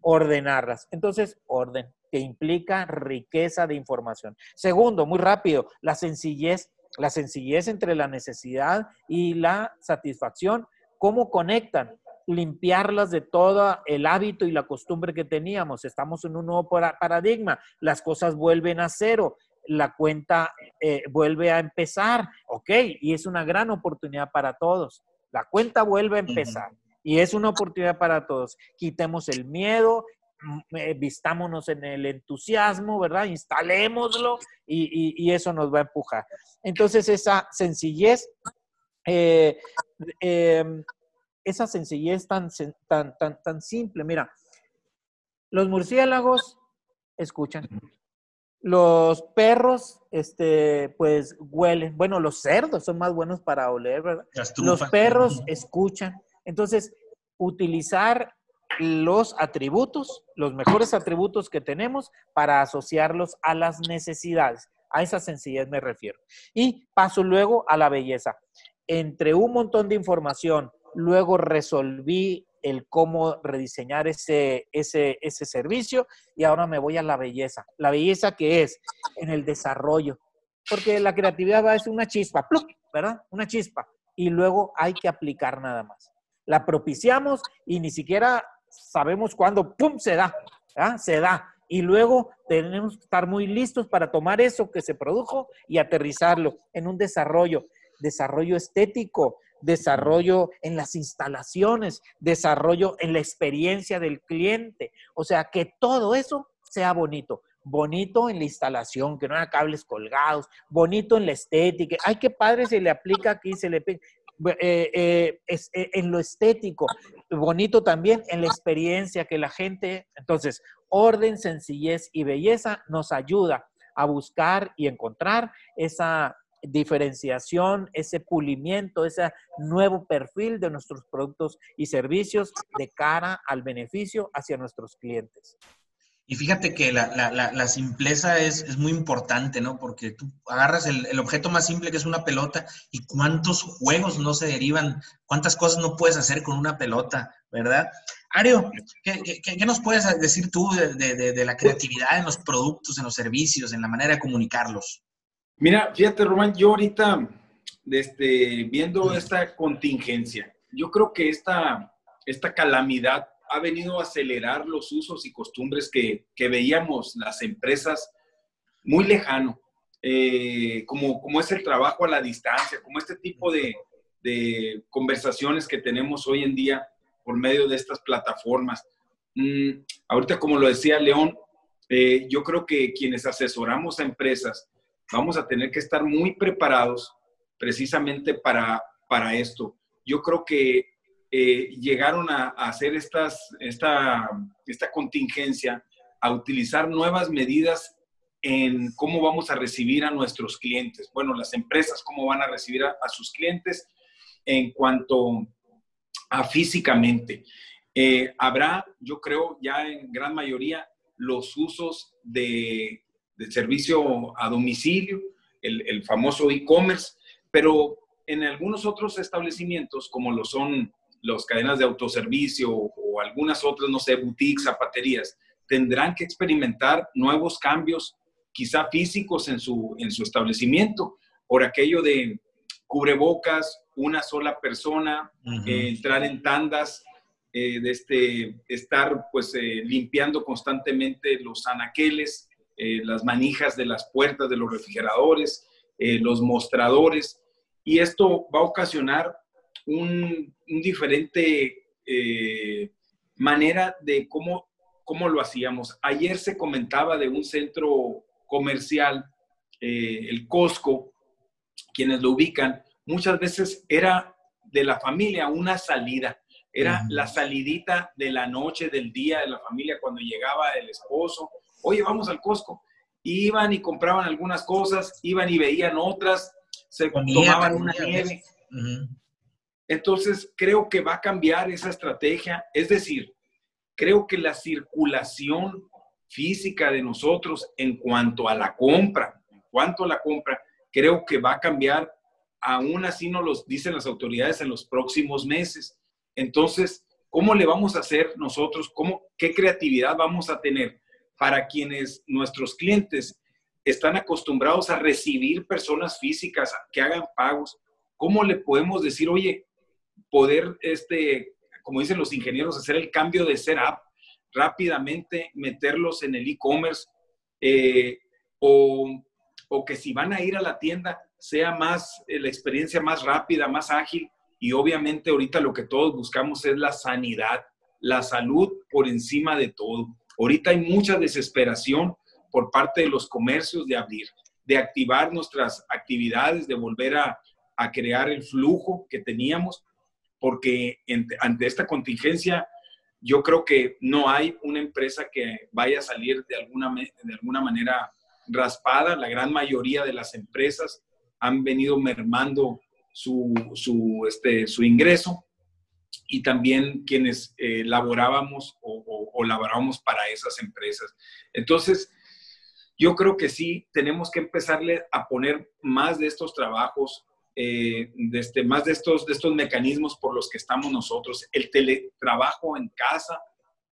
Ordenarlas. Entonces, orden que implica riqueza de información. Segundo, muy rápido, la sencillez, la sencillez entre la necesidad y la satisfacción. ¿Cómo conectan? limpiarlas de todo el hábito y la costumbre que teníamos. Estamos en un nuevo paradigma. Las cosas vuelven a cero. La cuenta eh, vuelve a empezar. Ok, y es una gran oportunidad para todos. La cuenta vuelve a empezar. Y es una oportunidad para todos. Quitemos el miedo, vistámonos en el entusiasmo, ¿verdad? Instalémoslo y, eso nos va a empujar. Entonces, esa sencillez, eh, em, esa sencillez tan, tan, tan, tan simple, mira, los murciélagos escuchan. Los perros, este, pues huelen. Bueno, los cerdos son más buenos para oler, ¿verdad? Los perros escuchan. Entonces, utilizar los atributos, los mejores atributos que tenemos para asociarlos a las necesidades. A esa sencillez me refiero. Y paso luego a la belleza. Entre un montón de información, luego resolví el cómo rediseñar ese, ese, ese servicio y ahora me voy a la belleza. La belleza que es en el desarrollo. Porque la creatividad va a ser una chispa, ¿verdad? Una chispa. Y luego hay que aplicar nada más. La propiciamos y ni siquiera sabemos cuándo, ¡pum!, se da, se da. Y luego tenemos que estar muy listos para tomar eso que se produjo y aterrizarlo en un desarrollo, desarrollo estético, desarrollo en las instalaciones, desarrollo en la experiencia del cliente. O sea, que todo eso sea bonito. Bonito en la instalación, que no haya cables colgados, bonito en la estética. Ay, qué padre se le aplica aquí, se le eh, eh, eh, en lo estético, bonito también en la experiencia que la gente, entonces, orden, sencillez y belleza nos ayuda a buscar y encontrar esa diferenciación, ese pulimiento, ese nuevo perfil de nuestros productos y servicios de cara al beneficio hacia nuestros clientes. Y fíjate que la, simpleza es, muy importante, ¿no? Porque tú agarras el, objeto más simple que es una pelota y cuántos juegos no se derivan, cuántas cosas no puedes hacer con una pelota, ¿verdad? Ario, ¿qué, nos puedes decir tú de, la creatividad en los productos, en los servicios, en la manera de comunicarlos? Mira, fíjate, Román, yo ahorita, este, viendo esta contingencia, yo creo que esta, esta calamidad ha venido a acelerar los usos y costumbres que, veíamos las empresas muy lejano, eh, como, como es el trabajo a la distancia, como este tipo de, conversaciones que tenemos hoy en día por medio de estas plataformas. Mm, ahorita, como lo decía León, eh, yo creo que quienes asesoramos a empresas vamos a tener que estar muy preparados precisamente para, para esto. Yo creo que eh, llegaron a, hacer esta, esta contingencia, a utilizar nuevas medidas en cómo vamos a recibir a nuestros clientes. Bueno, las empresas, cómo van a recibir a, sus clientes en cuanto a físicamente. Eh, habrá, yo creo, ya en gran mayoría los usos de, servicio a domicilio, el, el famoso e-commerce, pero en algunos otros establecimientos, como lo son las cadenas de autoservicio o, algunas otras, no sé, boutiques, zapaterías, tendrán que experimentar nuevos cambios, quizá físicos en su, en su establecimiento, por aquello de cubrebocas, una sola persona, eh, entrar en tandas, eh, de este, estar pues eh, limpiando constantemente los anaqueles, las manijas de las puertas de los refrigeradores, los mostradores. y esto va a ocasionar un, diferente eh, manera de cómo, cómo lo hacíamos. Ayer se comentaba de un centro comercial, eh, el Costco, quienes lo ubican, muchas veces era de la familia una salida. Era la salidita de la noche, del día de la familia, cuando llegaba el esposo. Oye, vamos al Costco. Iban y compraban algunas cosas, iban y veían otras, se tomaban una nieve. Entonces, creo que va a cambiar esa estrategia. Es decir, creo que la circulación física de nosotros en cuanto a la compra, en cuanto a la compra, creo que va a cambiar. Aún así nos lo dicen las autoridades en los próximos meses. Entonces, ¿cómo le vamos a hacer nosotros? ¿Cómo, ¿Qué creatividad vamos a tener para quienes nuestros clientes están acostumbrados a recibir personas físicas que hagan pagos? ¿Cómo le podemos decir, oye, poder, este, como dicen los ingenieros, hacer el cambio de setup rápidamente, meterlos en el e-commerce eh, o, o, que si van a ir a la tienda sea más, eh, la experiencia más rápida, más ágil y obviamente ahorita lo que todos buscamos es la sanidad, la salud por encima de todo. Ahorita hay mucha desesperación por parte de los comercios de abrir, de activar nuestras actividades, de volver a, a crear el flujo que teníamos, porque ante esta contingencia yo creo que no hay una empresa que vaya a salir de alguna, de alguna manera raspada. La gran mayoría de las empresas han venido mermando su, su, este, ingreso y también quienes eh, laborábamos o, o, laborábamos para esas empresas. Entonces, yo creo que sí tenemos que empezarle a poner más de estos trabajos eh, de este, más de estos, de estos mecanismos por los que estamos nosotros. El teletrabajo en casa,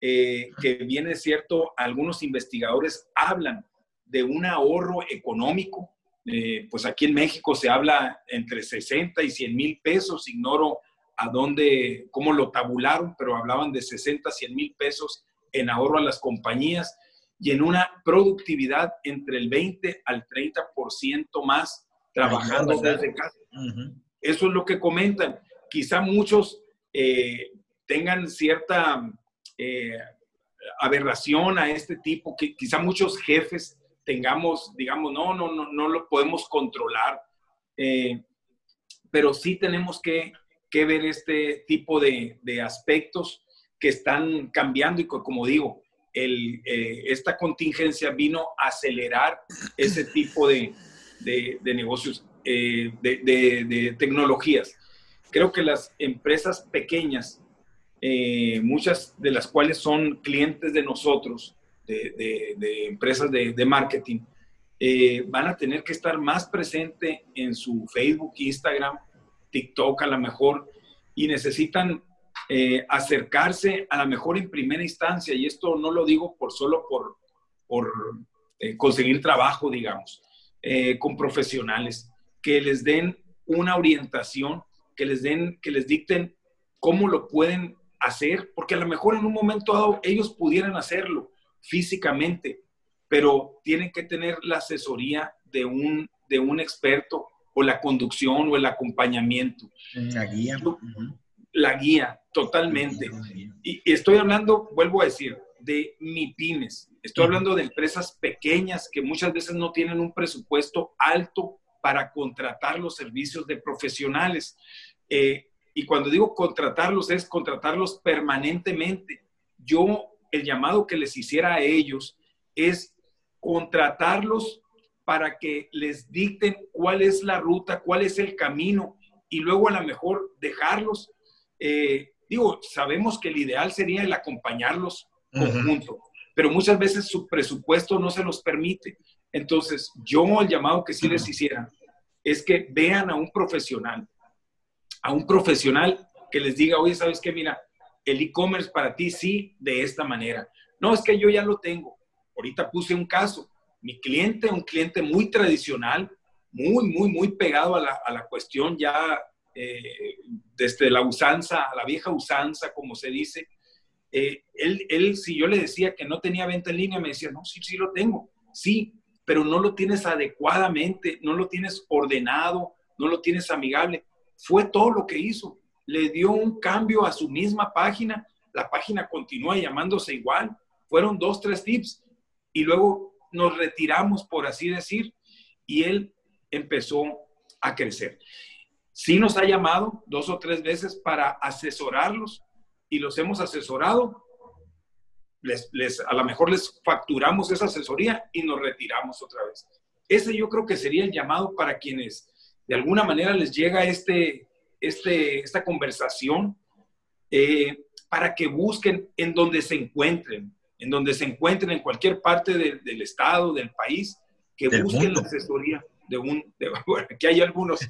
eh, que viene cierto, algunos investigadores hablan de un ahorro económico. Eh, pues aquí en México se habla entre 60 y 100 mil pesos, ignoro a dónde, cómo lo tabularon, pero hablaban de 60, 100 mil pesos en ahorro a las compañías y en una productividad entre el 20 al 30% más trabajando desde casa. Eso es lo que comentan. Quizá muchos eh, tengan cierta eh, aberración a este tipo, que quizá muchos jefes tengamos, digamos, no, no, no, no lo podemos controlar, eh, pero sí tenemos que, que ver este tipo de, de, aspectos que están cambiando y como digo, el, esta contingencia vino a acelerar ese tipo de, de, negocios, eh, de, tecnologías. Creo que las empresas pequeñas, eh, muchas de las cuales son clientes de nosotros, de, empresas de, marketing, eh, van a tener que estar más presente en su Facebook, Instagram, TikTok a lo mejor, y necesitan acercarse a la mejor en primera instancia. Y esto no lo digo por solo por conseguir trabajo, digamos, eh, con profesionales, que les den una orientación, que les den, que les dicten cómo lo pueden hacer, porque a lo mejor en un momento dado ellos pudieran hacerlo físicamente, pero tienen que tener la asesoría de un, de un experto o la conducción o el acompañamiento. La guía. La guía, totalmente. Y estoy hablando, vuelvo a decir, de MIPIMES. Estoy hablando de empresas pequeñas que muchas veces no tienen un presupuesto alto para contratar los servicios de profesionales. Eh, y cuando digo contratarlos es contratarlos permanentemente. Yo el llamado que les hiciera a ellos es contratarlos para que les dicten cuál es la ruta, cuál es el camino y luego a lo mejor dejarlos. Eh, digo, sabemos que el ideal sería el acompañarlos conjunto, pero muchas veces su presupuesto no se los permite. Entonces, yo el llamado que sí les hiciera es que vean a un profesional, a un profesional que les diga, oye, ¿sabes qué? Mira, el e-commerce para ti sí, de esta manera. No, es que yo ya lo tengo. Ahorita puse un caso. Mi cliente, un cliente muy tradicional, muy, muy, muy pegado a la, a la cuestión ya eh, desde la usanza, la vieja usanza, como se dice, eh, él, él, si yo le decía que no tenía venta en línea, me decía, no, sí, sí lo tengo, sí, pero no lo tienes adecuadamente, no lo tienes ordenado, no lo tienes amigable. Fue todo lo que hizo. Le dio un cambio a su misma página. La página continúa llamándose igual. Fueron dos, tres tips. Y luego nos retiramos, por así decir, y él empezó a crecer. Sí nos ha llamado dos o tres veces para asesorarlos y los hemos asesorado. Les, les, a lo mejor les facturamos esa asesoría y nos retiramos otra vez. Ese yo creo que sería el llamado para quienes de alguna manera les llega este, este, esta conversación eh, para que busquen en donde se encuentren, en donde se encuentren en cualquier parte del estado, del país, que busquen la asesoría de un, bueno, aquí hay algunos,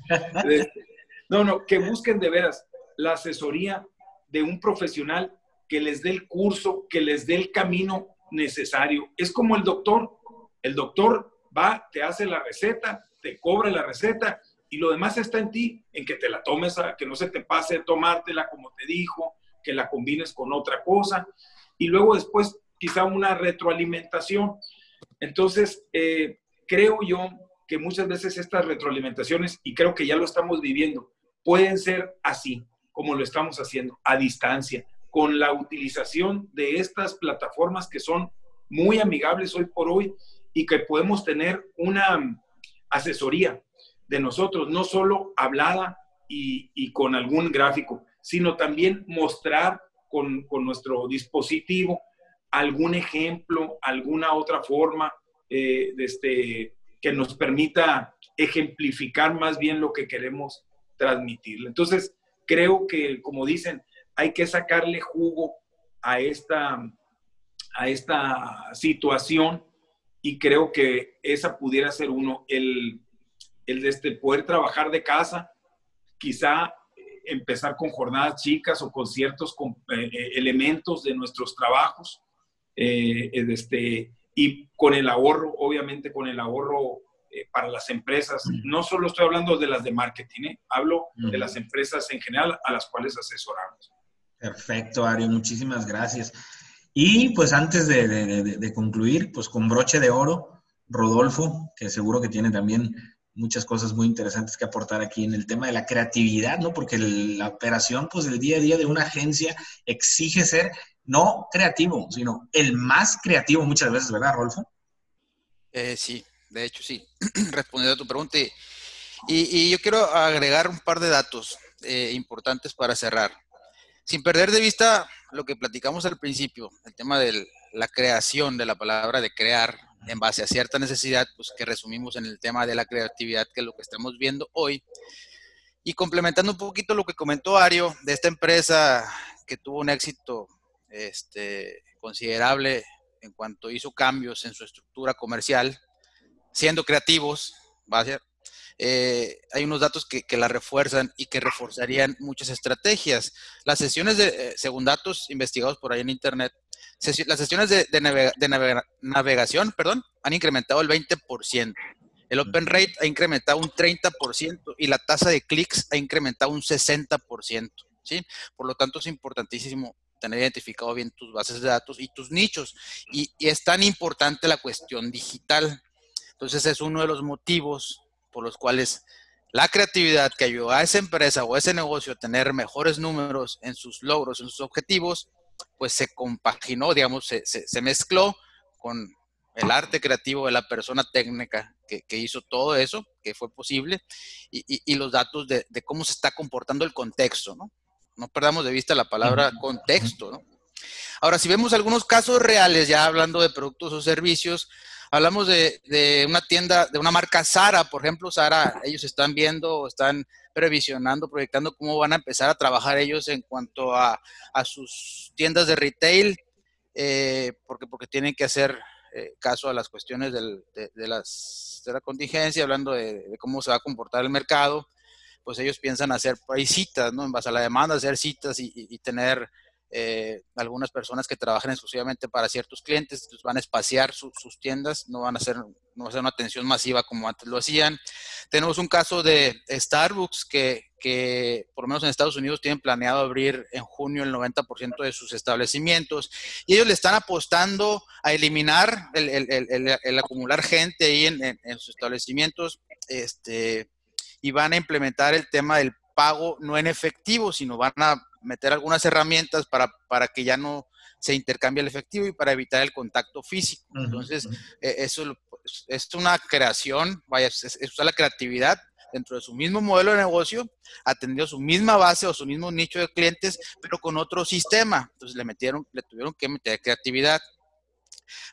no, no, que busquen de veras la asesoría de un profesional que les dé el curso, que les dé el camino necesario. Es como el doctor, el doctor va, te hace la receta, te cobra la receta y lo demás está en ti, en que te la tomes, que no se te pase tomártela como te dijo, que la combines con otra cosa y luego después quizá una retroalimentación. Entonces, eh, creo yo que muchas veces estas retroalimentaciones, y creo que ya lo estamos viviendo, pueden ser así, como lo estamos haciendo, a distancia, con la utilización de estas plataformas que son muy amigables hoy por hoy y que podemos tener una asesoría de nosotros, no solo hablada y, con algún gráfico, sino también mostrar con, con, nuestro dispositivo algún ejemplo, alguna otra forma eh, de este, que nos permita ejemplificar más bien lo que queremos transmitir. Entonces, creo que, como dicen, hay que sacarle jugo a esta, a esta situación y creo que esa pudiera ser uno, el, el de este, poder trabajar de casa, quizá empezar con jornadas chicas o con ciertos eh, eh, elementos de nuestros trabajos, eh, este, y con el ahorro, obviamente con el ahorro para las empresas. No solo estoy hablando de las de marketing, hablo de las empresas en general a las cuales asesoramos. Perfecto, Ario, muchísimas gracias. Y pues antes de, concluir, pues con broche de oro, Rodolfo, que seguro que tiene también muchas cosas muy interesantes que aportar aquí en el tema de la creatividad, ¿no? Porque la operación, pues el día a día de una agencia exige ser no creativo, sino el más creativo muchas veces, ¿verdad, Rodolfo? Eh, sí, de hecho sí. Respondiendo a tu pregunta, y, yo quiero agregar un par de datos eh, importantes para cerrar. Sin perder de vista lo que platicamos al principio, el tema de la creación, de la palabra de crear, en base a cierta necesidad, pues que resumimos en el tema de la creatividad, que es lo que estamos viendo hoy. Y complementando un poquito lo que comentó Ario de esta empresa que tuvo un éxito este, considerable en cuanto hizo cambios en su estructura comercial, siendo creativos, va a ser, eh, hay unos datos que, la refuerzan y que reforzarían muchas estrategias. Las sesiones de, eh, según datos investigados por ahí en Internet, las sesiones de, navegación perdón, han incrementado el 20%. El open rate ha incrementado un 30% y la tasa de clics ha incrementado un 60%. ¿sí? Por lo tanto, es importantísimo tener identificado bien tus bases de datos y tus nichos. y es tan importante la cuestión digital. Entonces, es uno de los motivos por los cuales la creatividad que ayudó a esa empresa o a ese negocio a tener mejores números en sus logros, en sus objetivos, pues se compaginó, digamos, se, se, mezcló con el arte creativo de la persona técnica que, que hizo todo eso, que fue posible, y, y, los datos de, de, cómo se está comportando el contexto, ¿no? No perdamos de vista la palabra contexto, ¿no? Ahora, si vemos algunos casos reales, ya hablando de productos o servicios, hablamos de, una tienda, de una marca Sara, por ejemplo, Sara, ellos están viendo, están previsionando, proyectando cómo van a empezar a trabajar ellos en cuanto a, sus tiendas de retail, eh, porque, porque tienen que hacer eh, caso a las cuestiones de, las, de la contingencia, hablando de, cómo se va a comportar el mercado, pues ellos piensan hacer citas, ¿no? En base a la demanda, hacer citas y tener eh, algunas personas que trabajan exclusivamente para ciertos clientes pues van a espaciar sus tiendas, no van a hacer no va a ser una atención masiva como antes lo hacían. Tenemos un caso de Starbucks que, que, por lo menos en Estados Unidos tienen planeado abrir en junio el 90% de sus establecimientos y ellos le están apostando a eliminar el, acumular gente ahí en, en, sus establecimientos este, y van a implementar el tema del pago no en efectivo, sino van a meter algunas herramientas para, para que ya no se intercambie el efectivo y para evitar el contacto físico. Entonces, e, eso es una creación, vaya, es, es usar la creatividad dentro de su mismo modelo de negocio, atendió su misma base o su mismo nicho de clientes, pero con otro sistema. Entonces le metieron, le tuvieron que meter creatividad.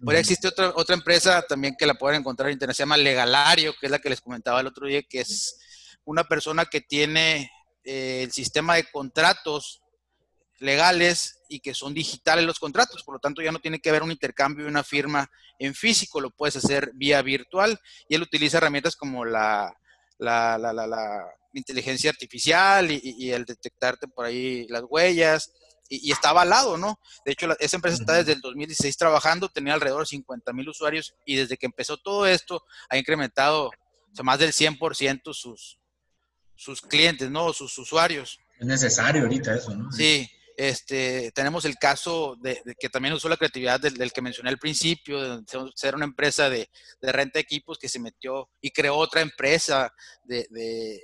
Por ahí existe otra, otra empresa también que la pueden encontrar en internet, se llama Legalario, que es la que les comentaba el otro día, que es una persona que tiene eh, el sistema de contratos legales y que son digitales los contratos, por lo tanto ya no tiene que haber un intercambio de una firma en físico, lo puedes hacer vía virtual y él utiliza herramientas como la, la, la, la, inteligencia artificial y, el detectarte por ahí las huellas. Y, está avalado, ¿no? De hecho, esa empresa está desde el 2016 trabajando, tenía alrededor de 50 mil usuarios y desde que empezó todo esto ha incrementado más del 100% sus, sus clientes, ¿no? Sus usuarios. Es necesario ahorita eso, ¿no? Sí. Este, tenemos el caso de, que también usó la creatividad del, que mencioné al principio, de ser una empresa de, renta de equipos que se metió y creó otra empresa de,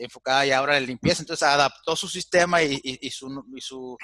enfocada ya ahora en limpieza. Entonces adaptó su sistema y, su, su,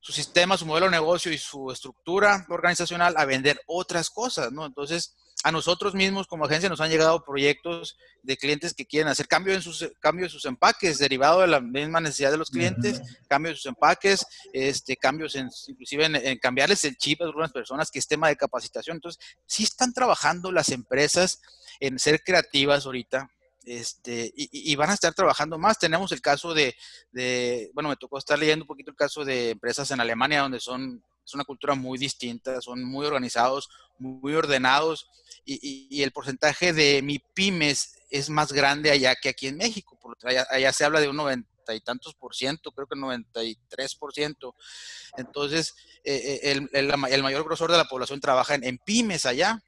su, sistema, su modelo de negocio y su estructura organizacional a vender otras cosas, ¿no? Entonces, a nosotros mismos como agencia nos han llegado proyectos de clientes que quieren hacer cambio en sus, cambio de sus empaques, derivado de la misma necesidad de los clientes, cambio de sus empaques, este, cambios en, inclusive en, cambiarles el chip a algunas personas, que es tema de capacitación. Entonces, sí están trabajando las empresas en ser creativas ahorita, este, y, van a estar trabajando más. Tenemos el caso de, de, bueno, me tocó estar leyendo un poquito el caso de empresas en Alemania donde son, es una cultura muy distinta, son muy organizados, muy ordenados y, el porcentaje de mi pymes es más grande allá que aquí en México. allá, se habla de un noventa y tantos por ciento, creo que 93 por ciento. Entonces, eh, eh, el, mayor grosor de la población trabaja en, pymes allá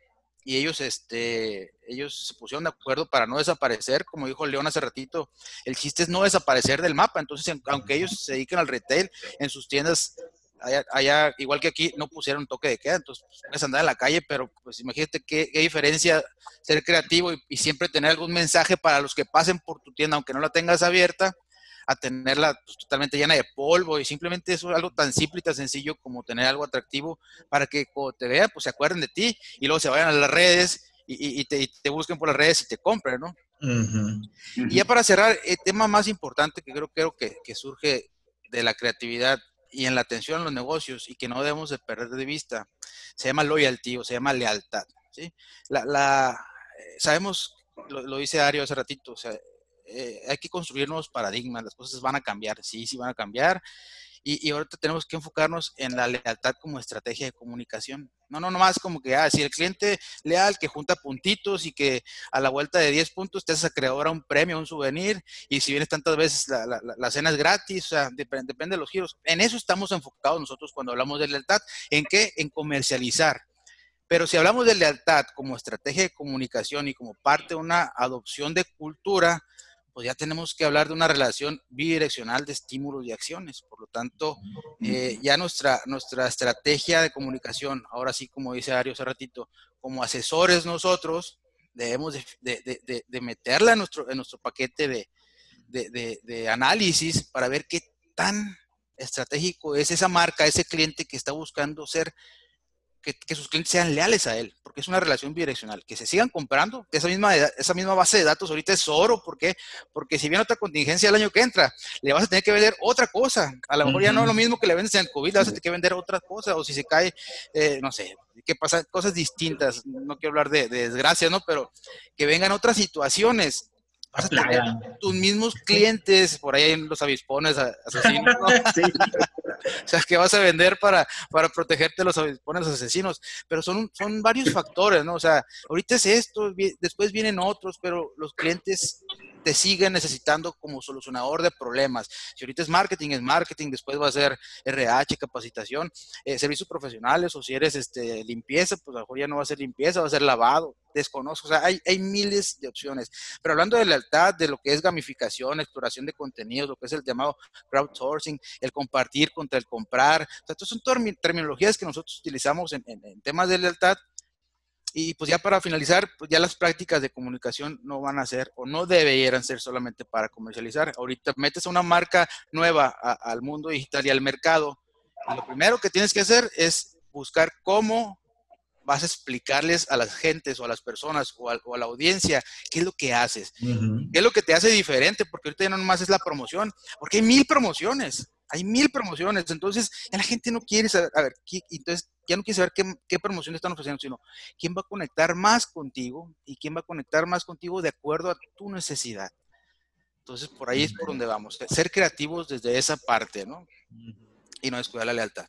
y ellos, este, ellos se pusieron de acuerdo para no desaparecer, como dijo León hace ratito, el chiste es no desaparecer del mapa, entonces aunque ellos se dediquen al retail, en sus tiendas allá, igual que aquí, no pusieron toque de queda, entonces pues, puedes andar en la calle, pero pues imagínate qué, diferencia ser creativo y, siempre tener algún mensaje para los que pasen por tu tienda, aunque no la tengas abierta, a tenerla pues, totalmente llena de polvo y simplemente eso es algo tan simple y tan sencillo como tener algo atractivo para que cuando te vean, pues se acuerden de ti y luego se vayan a las redes y, te, busquen por las redes y te compren, ¿no? Y ya para cerrar, el tema más importante que creo, creo que, que surge de la creatividad y en la atención a los negocios y que no debemos de perder de vista, se llama loyalty o se llama lealtad. ¿sí? La, la eh, sabemos, lo, dice Ario hace ratito, o sea, eh, hay que construir nuevos paradigmas, las cosas van a cambiar, sí, sí van a cambiar, y, ahorita tenemos que enfocarnos en la lealtad como estrategia de comunicación. No, no, nomás como que, ah, si el cliente leal que junta puntitos y que a la vuelta de 10 puntos te hace acreedor a un premio, un souvenir, y si vienes tantas veces la, la, cena es gratis, o sea, depende de los giros. En eso estamos enfocados nosotros cuando hablamos de lealtad. ¿En qué? En comercializar. Pero si hablamos de lealtad como estrategia de comunicación y como parte de una adopción de cultura, pues ya tenemos que hablar de una relación bidireccional de estímulos y acciones. Por lo tanto, eh, ya nuestra, nuestra estrategia de comunicación, ahora sí, como dice Ario hace ratito, como asesores nosotros, debemos de, meterla en nuestro, en nuestro paquete de, análisis para ver qué tan estratégico es esa marca, ese cliente que está buscando ser que, sus clientes sean leales a él, porque es una relación bidireccional, que se sigan comprando, que esa misma, esa misma base de datos ahorita es oro, ¿por qué? Porque si viene otra contingencia el año que entra, le vas a tener que vender otra cosa, a lo mejor ya no es lo mismo que le vendes en el COVID, le vas a tener que vender otra cosa, o si se cae, eh, no sé, que pasa cosas distintas, no quiero hablar de, de desgracia, ¿no? Pero que vengan otras situaciones, vas a tener tus mismos clientes, por ahí en los avispones asesinos, ¿no? o sea, que vas a vender para, para protegerte de los avispones asesinos, pero son, son varios factores, ¿no? O sea, ahorita es esto, después vienen otros, pero los clientes te siguen necesitando como solucionador de problemas. Si ahorita es marketing, es marketing, después va a ser RH, capacitación, eh, servicios profesionales, o si eres este, limpieza, pues a lo mejor ya no va a ser limpieza, va a ser lavado, desconozco, o sea, hay, hay miles de opciones. Pero hablando de lealtad, de lo que es gamificación, exploración de contenidos, lo que es el llamado crowdsourcing, el compartir contra el comprar, o sea, son terminologías que nosotros utilizamos en, en temas de lealtad Y pues ya para finalizar, pues ya las prácticas de comunicación no van a ser o no deberían ser solamente para comercializar. Ahorita metes una marca nueva al mundo digital y al mercado. Y lo primero que tienes que hacer es buscar cómo vas a explicarles a las gentes o a las personas o a, la audiencia qué es lo que haces, qué es lo que te hace diferente, porque ahorita ya no nomás es la promoción, porque hay mil promociones, hay mil promociones, entonces ya la gente no quiere saber, a ver, entonces ya no quiere saber qué, qué promoción están ofreciendo, sino quién va a conectar más contigo y quién va a conectar más contigo de acuerdo a tu necesidad. Entonces, por ahí es por donde vamos. Ser creativos desde esa parte, ¿no? Y no descuidar la lealtad.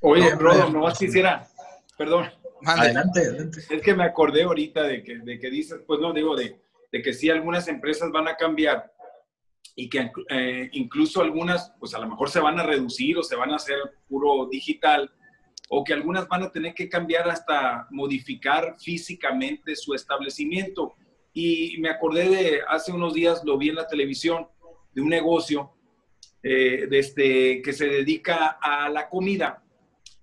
Oye, Rodo, no más quisiera, perdón, Adelante, adelante. Es que me acordé ahorita de que, de que dices, pues no, digo, de, de que sí algunas empresas van a cambiar y que eh, incluso algunas, pues a lo mejor se van a reducir o se van a hacer puro digital, o que algunas van a tener que cambiar hasta modificar físicamente su establecimiento. Y me acordé de hace unos días, lo vi en la televisión, de un negocio eh, desde, que se dedica a la comida,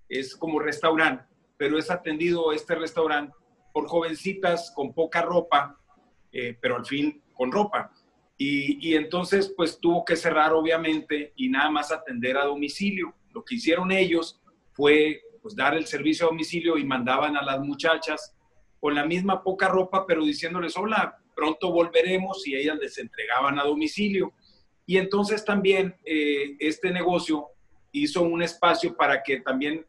es como restaurante pero es atendido este restaurante por jovencitas con poca ropa, eh, pero al fin con ropa. Y, y, entonces, pues tuvo que cerrar, obviamente, y nada más atender a domicilio. Lo que hicieron ellos fue pues, dar el servicio a domicilio y mandaban a las muchachas con la misma poca ropa, pero diciéndoles, hola, pronto volveremos, y ellas les entregaban a domicilio. Y entonces también eh, este negocio hizo un espacio para que también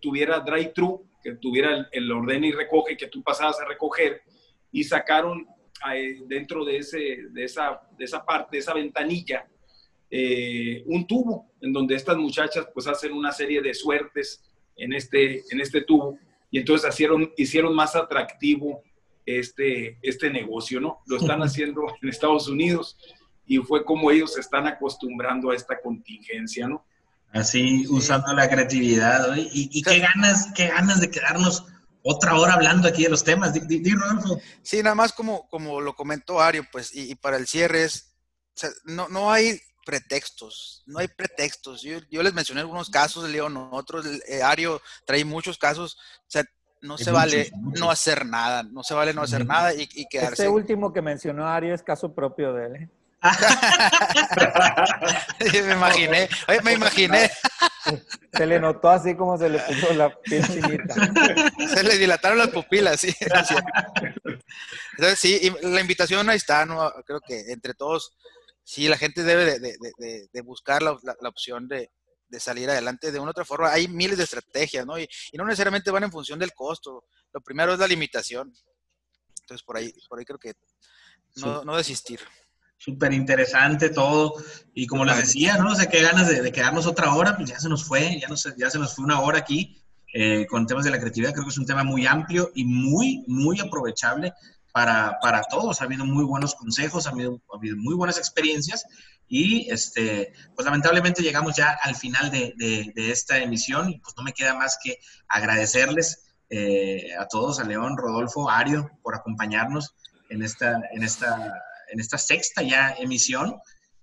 tuviera drive-thru, que tuviera el, orden y recoge, que tú pasabas a recoger, y sacaron eh, dentro de, ese, de, esa, de esa parte, de esa ventanilla, eh, un tubo en donde estas muchachas pues hacen una serie de suertes en este, en este tubo y entonces hicieron, hicieron más atractivo este, este negocio, ¿no? Lo están haciendo en Estados Unidos y fue como ellos se están acostumbrando a esta contingencia, ¿no? Así, usando la creatividad, Y, qué ganas, qué ganas de quedarnos otra hora hablando aquí de los temas. Di, Sí, nada más como, como lo comentó Ario, pues, y, para el cierre es, no, no hay pretextos, no hay pretextos. Yo, les mencioné algunos casos, León, otros, eh, Ario trae muchos casos, o sea, no se vale no hacer nada, no se vale no hacer nada y, y quedarse. Este último que mencionó Ario es caso propio de él. ¿eh? Me imaginé, me imaginé. Se le notó así como se le puso la piel chinita. Se le dilataron las pupilas, sí. Entonces, sí, la invitación ahí está, ¿no? Creo que entre todos, sí, la gente debe de, buscar la, opción de, salir adelante de una u otra forma. Hay miles de estrategias, ¿no? Y, no necesariamente van en función del costo. Lo primero es la limitación. Entonces, por ahí, por ahí creo que no, no desistir súper interesante todo. Y como les decía, no, sé qué ganas de, quedarnos otra hora, pues ya se nos fue, ya, ya se nos fue una hora aquí eh, con temas de la creatividad. Creo que es un tema muy amplio y muy, muy aprovechable para, para todos. Ha habido muy buenos consejos, ha habido, ha habido, muy buenas experiencias. Y este, pues lamentablemente llegamos ya al final de, de, esta emisión y pues no me queda más que agradecerles eh, a todos, a León, Rodolfo, Ario, por acompañarnos en esta, en esta en esta sexta ya emisión,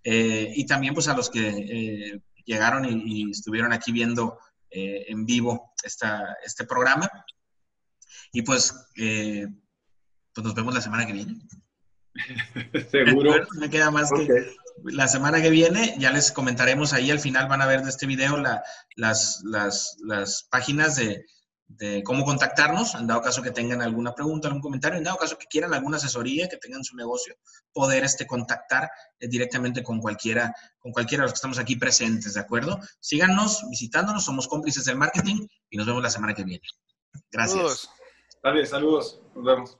eh, y también pues a los que eh, llegaron y, estuvieron aquí viendo eh, en vivo esta, este programa. Y pues, pues nos vemos la semana que viene. Seguro. Me queda más que la semana que viene, ya les comentaremos ahí al final, van a ver de este video la, las, las, las páginas de, de cómo contactarnos, en dado caso que tengan alguna pregunta, algún comentario, en dado caso que quieran alguna asesoría, que tengan su negocio, poder este, contactar eh, directamente con cualquiera, con cualquiera de los que estamos aquí presentes, ¿de acuerdo? Síganos visitándonos, somos cómplices del marketing y nos vemos la semana que viene. Gracias. Saludos. saludos. Nos vemos.